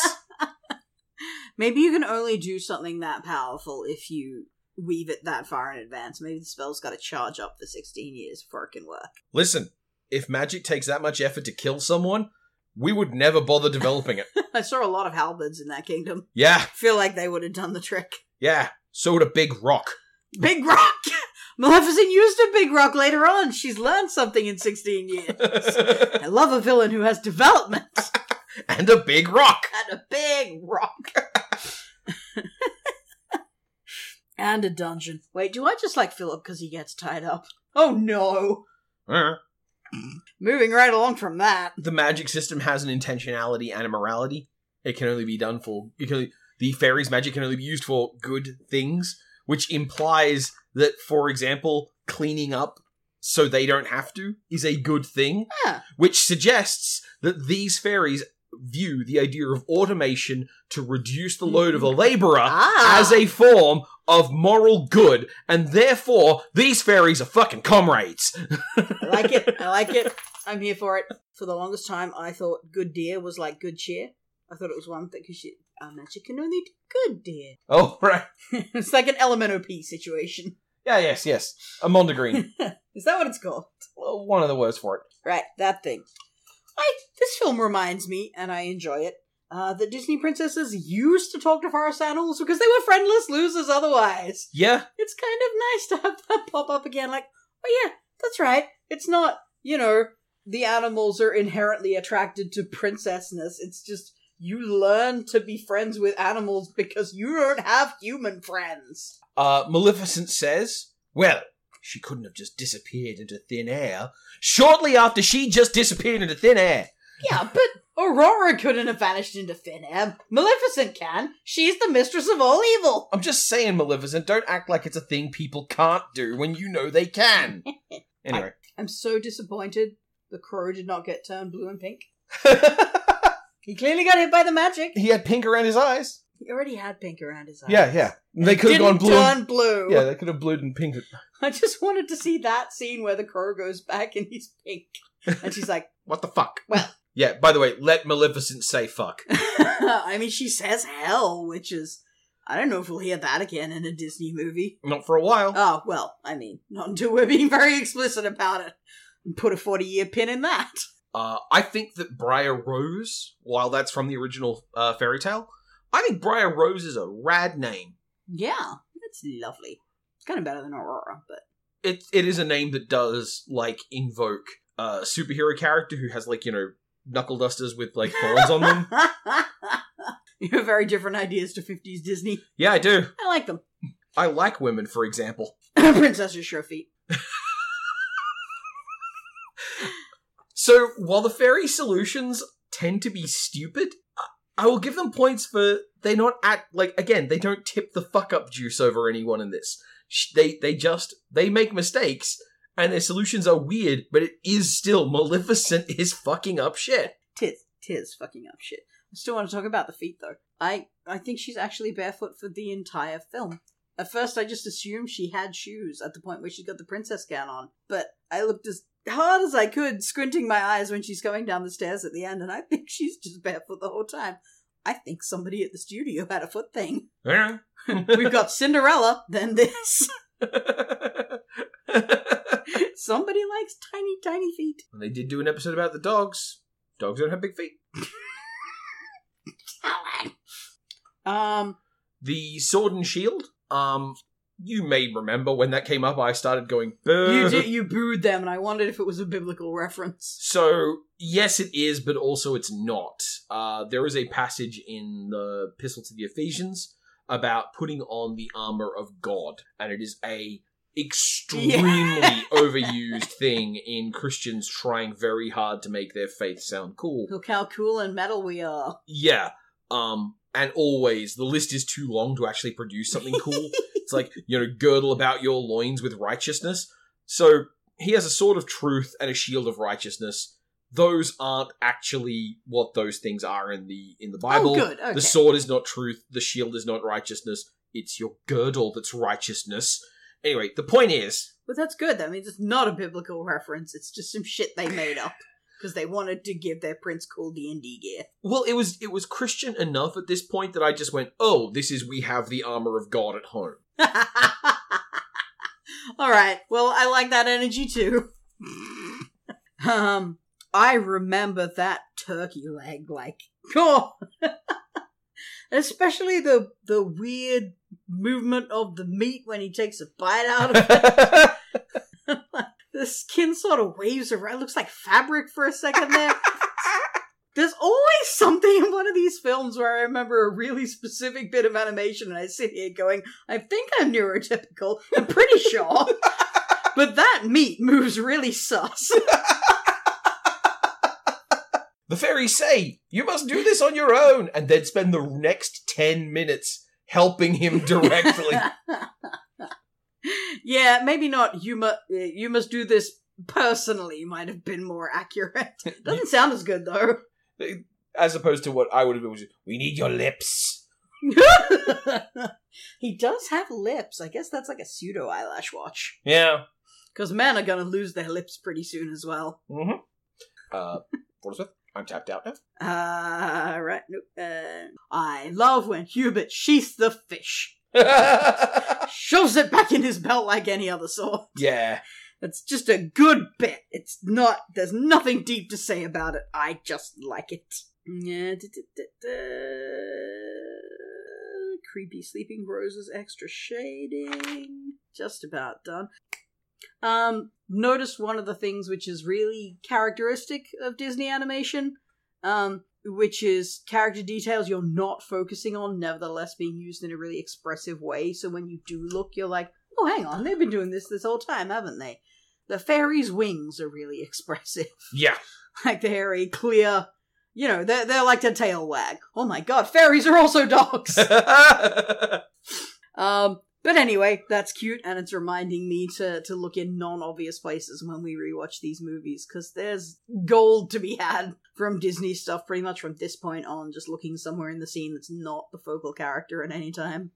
Maybe you can only do something that powerful if you weave it that far in advance. Maybe the spell's got to charge up for 16 years before it can work. Listen, if magic takes that much effort to kill someone, we would never bother developing it. I saw a lot of halberds in that kingdom. Yeah, feel like they would have done the trick. yeah. So would a big rock. Big rock! Maleficent used a big rock later on. She's learned something in 16 years. I love a villain who has development and a big rock. and a big rock. And a dungeon. Wait, do I just like Philip because he gets tied up? Oh no! Uh. Moving right along from that. the magic system has an intentionality and a morality. It can only be done for because the fairies' magic can only be used for good things, which implies that, for example, cleaning up so they don't have to is a good thing, Yeah. which suggests that these fairies view the idea of automation to reduce the load of a laborer Ah. as a form of moral good, and therefore these fairies are fucking comrades. I like it. I like it. I'm here for it. For the longest time, I thought good deer was like good cheer. I thought it was one thing because our magic can only do good deer. oh, right. it's like an LMNOP situation. Yeah, yes, yes. A Mondegreen. Is that what it's called? well, one of the words for it. Right, that thing. I this film reminds me, and I enjoy it, uh, that Disney princesses used to talk to forest animals because they were friendless losers otherwise. Yeah, It's kind of nice to have that pop up again, like, oh yeah, that's right. It's not, you know, the animals are inherently attracted to princessness. It's just you learn to be friends with animals because you don't have human friends. Uh, Maleficent says, Well, she couldn't have just disappeared into thin air. Shortly after she just disappeared into thin air. Yeah, but Aurora couldn't have vanished into thin air. Maleficent can. She's the mistress of all evil. I'm just saying, Maleficent, don't act like it's a thing people can't do when you know they can. Anyway. I'm so disappointed the crow did not get turned blue and pink. He clearly got hit by the magic. he had pink around his eyes. He already had pink around his eyes. Yeah, yeah. They could have gone blue. turn blue. Yeah, they could have blued and pink. I just wanted to see that scene where the crow goes back and he's pink. And she's like, What the fuck? Well. Yeah, by the way, let Maleficent say fuck. I mean, she says hell, which is. I don't know if we'll hear that again in a Disney movie. Not for a while. Oh, well, I mean, not until we're being very explicit about it. And put a 40 year pin in that. Uh, I think that Briar Rose, while that's from the original uh, fairy tale, I think Briar Rose is a rad name. Yeah, that's lovely. It's kind of better than Aurora, but. It it is a name that does like invoke a superhero character who has like you know knuckle dusters with like thorns on them. you have very different ideas to 50s Disney. Yeah, I do. I like them. I like women, for example. Princess's sure feet. So while the fairy solutions tend to be stupid, I will give them points for they're not at like again they don't tip the fuck up juice over anyone in this. They they just they make mistakes and their solutions are weird, but it is still Maleficent is fucking up shit. Tis, tis fucking up shit. I still want to talk about the feet though. I, I think she's actually barefoot for the entire film. At first, I just assumed she had shoes at the point where she got the princess gown on, but I looked as hard as I could, squinting my eyes when she's going down the stairs at the end, and I think she's just barefoot the whole time. I think somebody at the studio had a foot thing. Yeah. We've got Cinderella, then this. Somebody likes tiny, tiny feet. And they did do an episode about the dogs. Dogs don't have big feet. Um, The sword and shield. Um, you may remember when that came up, I started going boo. you did, you booed them, and I wondered if it was a biblical reference. So yes, it is, but also it's not. Uh, there is a passage in the Epistle to the Ephesians about putting on the armor of God, and it is a extremely overused thing in Christians trying very hard to make their faith sound cool. Look how cool and metal we are. Yeah. Um, and always the list is too long to actually produce something cool. it's like, you know, girdle about your loins with righteousness. So he has a sword of truth and a shield of righteousness. Those aren't actually what those things are in the in the oh, Bible. Oh, good. Okay. The sword is not truth, the shield is not righteousness. It's your girdle that's righteousness. Anyway, the point is, But that's good. That means it's not a biblical reference. It's just some shit they made up because they wanted to give their prince cool D and D gear. well, it was it was Christian enough at this point that I just went, "Oh, this is we have the armor of God at home." All right. Well, I like that energy too. um, I remember that turkey leg like oh, especially the the weird movement of the meat when he takes a bite out of it. the skin sort of waves around. It looks like fabric for a second there. There's always something in one of these films where I remember a really specific bit of animation, and I sit here going, I think I'm neurotypical. I'm pretty sure. but that meat moves really sus. The fairies say, You must do this on your own, and then spend the next 10 minutes helping him directly. yeah, maybe not. You must. You must do this personally. Might have been more accurate. Doesn't sound as good though. As opposed to what I would have been, We need your lips. he does have lips. I guess that's like a pseudo eyelash watch. Yeah. Because men are gonna lose their lips pretty soon as well. Mm-hmm. Uh, Portsmouth, I'm tapped out now. Uh, right. Nope. Uh, I love when Hubert sheaths the fish. Shoves it back in his belt like any other sword. yeah. It's just a good bit. It's not. There's nothing deep to say about it. I just like it. Yeah. da- da- da-. Creepy sleeping roses, extra shading. Just about done. Um, notice one of the things which is really characteristic of Disney animation, um, which is character details you're not focusing on, nevertheless being used in a really expressive way. So when you do look, you're like, oh, hang on, they've been doing this this whole time, haven't they? The fairies' wings are really expressive. Yeah. like they're a clear, you know, they're, they're like a tail wag. Oh my god, fairies are also dogs! um, but anyway, that's cute, and it's reminding me to, to look in non-obvious places when we rewatch these movies, because there's gold to be had from Disney stuff pretty much from this point on, just looking somewhere in the scene that's not the focal character at any time.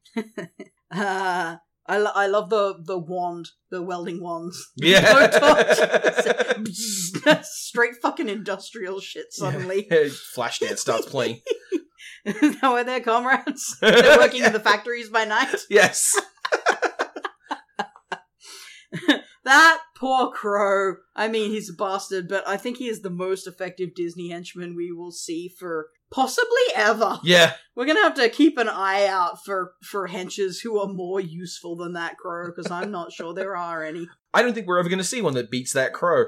uh, I, lo- I love the the wand, the welding wands. yeah. Blowtorch. Straight fucking industrial shit suddenly. Yeah. Flashdance starts playing. now are their comrades? They're working in the factories by night. Yes. That poor crow. I mean, he's a bastard, but I think he is the most effective Disney henchman we will see for possibly ever. Yeah. We're gonna have to keep an eye out for for henches who are more useful than that crow, because I'm not sure there are any. I don't think we're ever going to see one that beats that crow.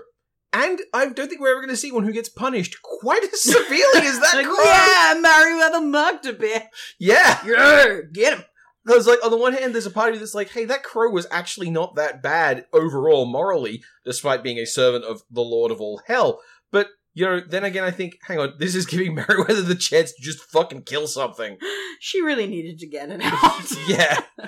And I don't think we're ever going to see one who gets punished quite as severely as that Like, crow. yeah, Merryweather mugged a bit. Yeah. Yeah, get him. Because, like, on the one hand, there's a part of you that's like, hey, that crow was actually not that bad overall morally, despite being a servant of the Lord of all hell. But, you know, then again, I think, hang on, this is giving Merryweather the chance to just fucking kill something. She really needed to get it out. Yeah. You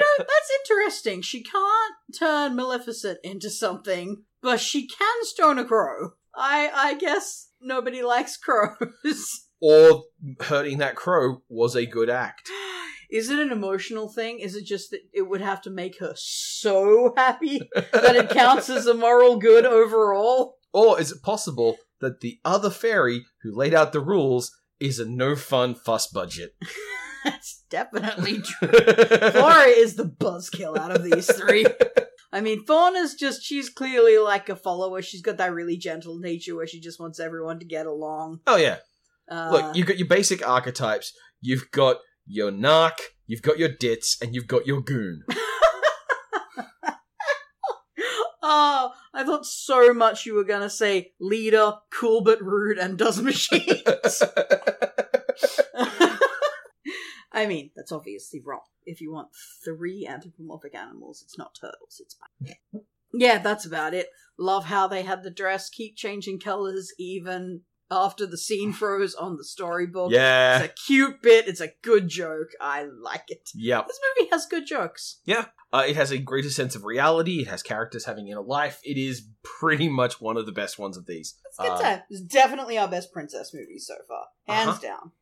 know, that's interesting. She can't turn Maleficent into something, but she can stone a crow. I I guess nobody likes crows. or hurting that crow was a good act. Is it an emotional thing? Is it just that it would have to make her so happy that it counts as a moral good overall? Or is it possible that the other fairy who laid out the rules is a no fun fuss budget? That's definitely true. Flora is the buzzkill out of these three. I mean, Fauna's just, she's clearly like a follower. She's got that really gentle nature where she just wants everyone to get along. oh, yeah. Uh, Look, you've got your basic archetypes. You've got your narc, you've got your ditz, and you've got your goon. Oh, I thought so much you were gonna say leader, cool but rude, and does machines. I mean, that's obviously wrong. If you want three anthropomorphic animals, it's not turtles, it's. Yeah, that's about it. Love how they had the dress keep changing colors even after the scene froze on the storybook. yeah. It's a cute bit, it's a good joke. I like it. Yeah. This movie has good jokes. Yeah. Uh, it has a greater sense of reality. It has characters having inner life. It is pretty much one of the best ones of these. It's good Uh, time. It's definitely our best princess movie so far. Hands Uh-huh. down.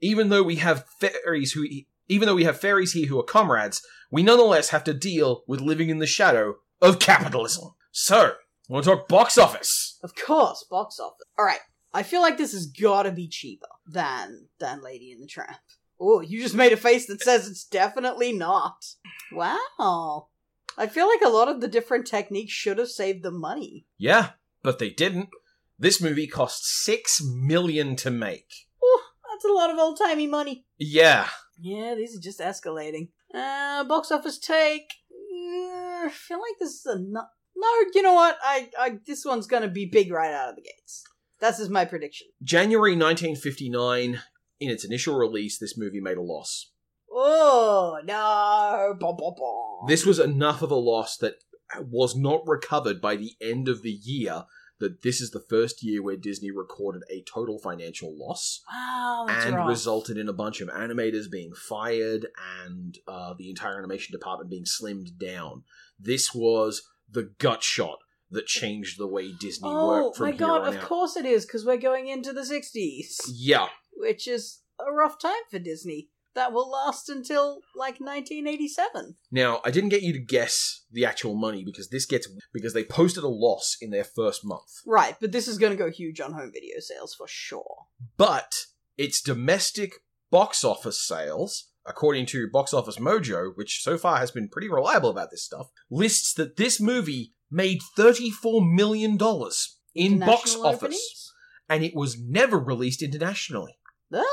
even though we have fairies who even though we have fairies here who are comrades, we nonetheless have to deal with living in the shadow of capitalism. So, want to talk box office? Of course, box office. Alright. I feel like this has gotta be cheaper than than Lady and the Tramp. Oh, you just made a face that says it's definitely not. Wow. I feel like a lot of the different techniques should have saved them money. Yeah, but they didn't. This movie cost 6 million to make. Ooh, that's a lot of old timey money. Yeah. Yeah, these are just escalating. Uh, box office take. Uh, I feel like this is a no. No, you know what? I, I this one's gonna be big right out of the gates. That's just my prediction. January 1959, in its initial release, this movie made a loss. Oh no! Bom, bom, bom. This was enough of a loss that was not recovered by the end of the year. That this is the first year where Disney recorded a total financial loss Wow, and rough. resulted in a bunch of animators being fired and uh, the entire animation department being slimmed down. This was the gut shot that changed the way Disney Oh worked from my god! Of out. course it is because we're going into the '60s, Yeah, which is a rough time for Disney. That will last until like 1987. Now, I didn't get you to guess the actual money because this gets because they posted a loss in their first month. Right, but this is going to go huge on home video sales for sure. But its domestic box office sales, according to Box Office Mojo, which so far has been pretty reliable about this stuff, lists that this movie made $34 million in box office openings? and it was never released internationally. Ugh.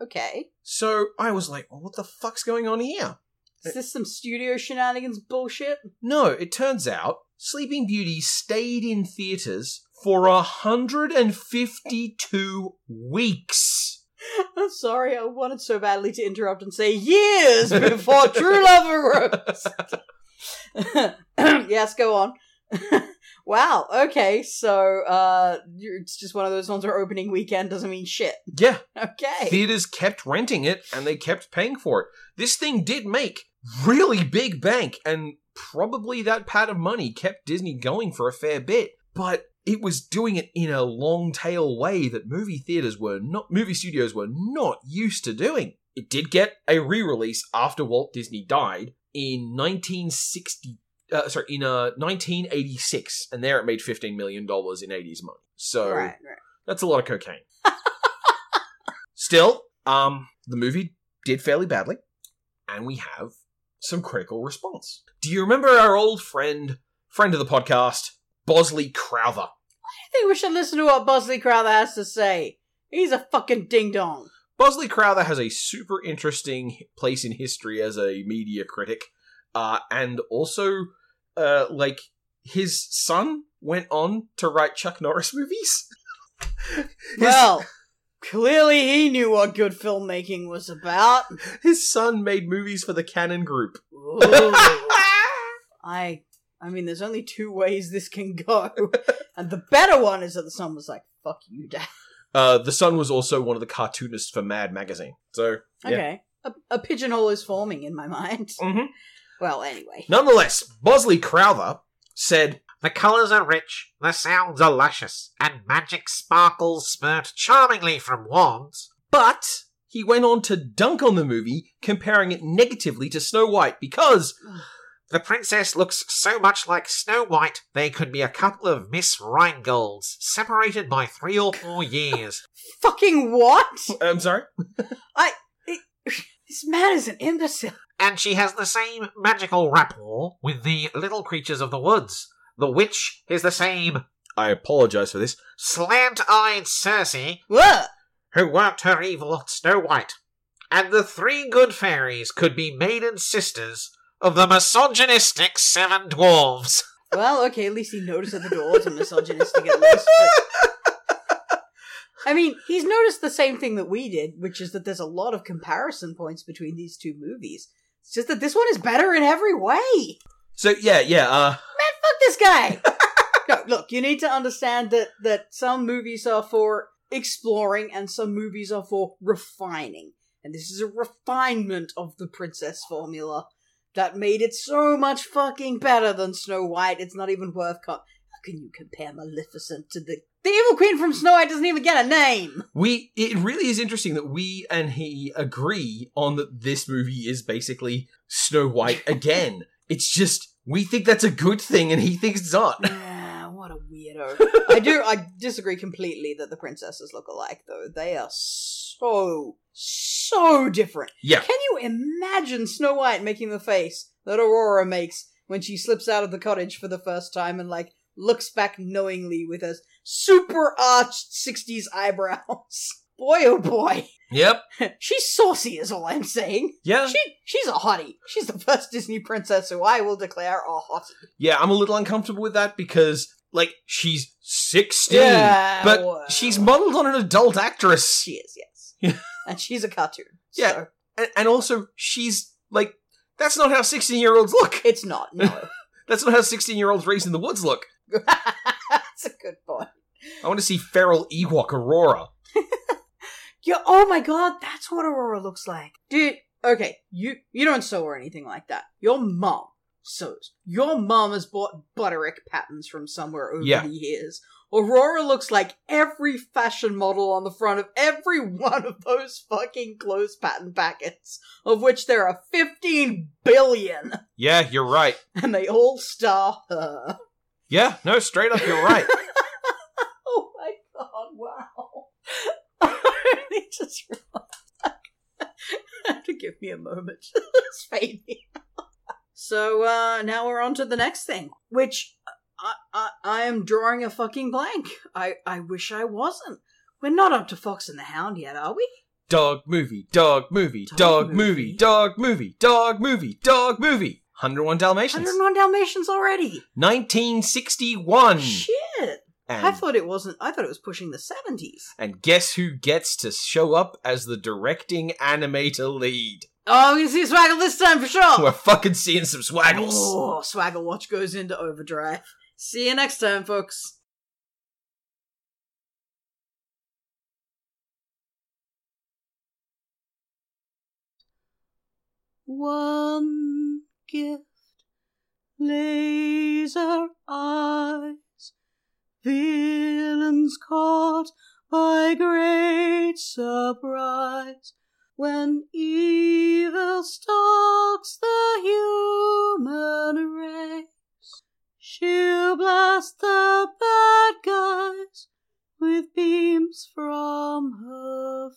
Okay. So I was like, well, what the fuck's going on here? Is this some studio shenanigans bullshit? No, it turns out Sleeping Beauty stayed in theaters for 152 weeks. I'm sorry, I wanted so badly to interrupt and say years before True Love arose. yes, go on. Wow. Okay. So, uh, it's just one of those ones where opening weekend doesn't mean shit. Yeah, Okay. theaters kept renting it and they kept paying for it. This thing did make really big bank, and probably that pat of money kept Disney going for a fair bit. But it was doing it in a long tail way that movie theaters were not, movie studios were not used to doing. It did get a re-release after Walt Disney died in 1960. Uh, sorry, in uh, 1986, and there it made 15 million dollars in 80s money. So right. Right. that's a lot of cocaine. Still, um, the movie did fairly badly, and we have some critical response. Do you remember our old friend, friend of the podcast, Bosley Crowther? I think we should listen to what Bosley Crowther has to say. He's a fucking ding dong. Bosley Crowther has a super interesting place in history as a media critic, uh, and also, uh, like his son went on to write Chuck Norris movies. His- Well, clearly he knew what good filmmaking was about. his son made movies for the Cannon Group. Ooh. I I mean there's only two ways this can go. and the better one is that the son was like, fuck you, dad. Uh, the son was also one of the cartoonists for Mad Magazine. So, yeah. Okay. A, a pigeonhole is forming in my mind. Mhm. Well, anyway. Nonetheless, Bosley Crowther said, The colours are rich, the sounds are luscious, and magic sparkles spurt charmingly from wands. but he went on to dunk on the movie, comparing it negatively to Snow White because The princess looks so much like Snow White, they could be a couple of Miss Rheingolds, separated by three or four years. Fucking what? I'm sorry. I. This man is an imbecile. And she has the same magical rapport with the little creatures of the woods. The witch is the same I apologize for this. slant-eyed Circe What? who worked her evil on Snow White. And the three good fairies could be maiden sisters of the misogynistic seven dwarves. Well, okay, at least he noticed that the dwarves are misogynistic at least. But... I mean, he's noticed the same thing that we did, which is that there's a lot of comparison points between these two movies. It's just that this one is better in every way. So yeah, yeah. Uh, Man, Fuck this guy. no, look, you need to understand that that some movies are for exploring and some movies are for refining. And this is a refinement of the princess formula that made it so much fucking better than Snow White. It's not even worth co- can you compare Maleficent to the the evil queen from Snow White doesn't even get a name. we it really is interesting that we and he agree on that this movie is basically Snow White again. it's just we think that's a good thing, and he thinks it's not. Yeah, what a weirdo. I do I disagree completely that the princesses look alike though. They are so so different. Yeah. Can you imagine Snow White making the face that Aurora makes when she slips out of the cottage for the first time and like looks back knowingly with her super arched 60s eyebrows? Boy oh boy. Yep. She's saucy is all I'm saying. Yeah. She she's a hottie. She's the first Disney princess who I will declare a hottie. Yeah, I'm a little uncomfortable with that because, like, she's 16, Yeah, but well. she's modeled on an adult actress. She is, yes. And she's a cartoon. Yeah. so And, and also, she's, like, that's not how 16 year olds look. It's not, no. That's not how 16 year olds raised in the woods look. That's a good point. I want to see feral Ewok Aurora. Yeah, oh my god, that's what Aurora looks like. Dude, okay, you you don't sew or anything like that. Your mom sews. Your mom has bought butterick patterns from somewhere over Yeah. the years. Aurora looks like every fashion model on the front of every one of those fucking clothes pattern packets, of which there are 15 billion, Yeah, you're right. and they all star her. Yeah, no, straight up, you're right. Oh my god, wow. I really just realized have to give me a moment. it's fading. so uh now we're on to the next thing. Which I, I I am drawing a fucking blank. I, I wish I wasn't. We're not up to Fox and the Hound yet, are we? Dog movie, dog movie, Dog dog, movie. movie, dog movie, dog movie, dog movie. 101 Dalmatians. 101 Dalmatians already. 1961. Shit. And, I thought it wasn't I thought it was pushing the 70s. and guess who gets to show up as the directing animator lead? Oh, you see Swaggle this time for sure. We're fucking seeing some swaggles. Oh, Swaggle Watch goes into overdrive. See you next time, folks. One gift, laser eyes, villains caught by great surprise. When evil stalks the human race, she'll blast the bad guys with beams from her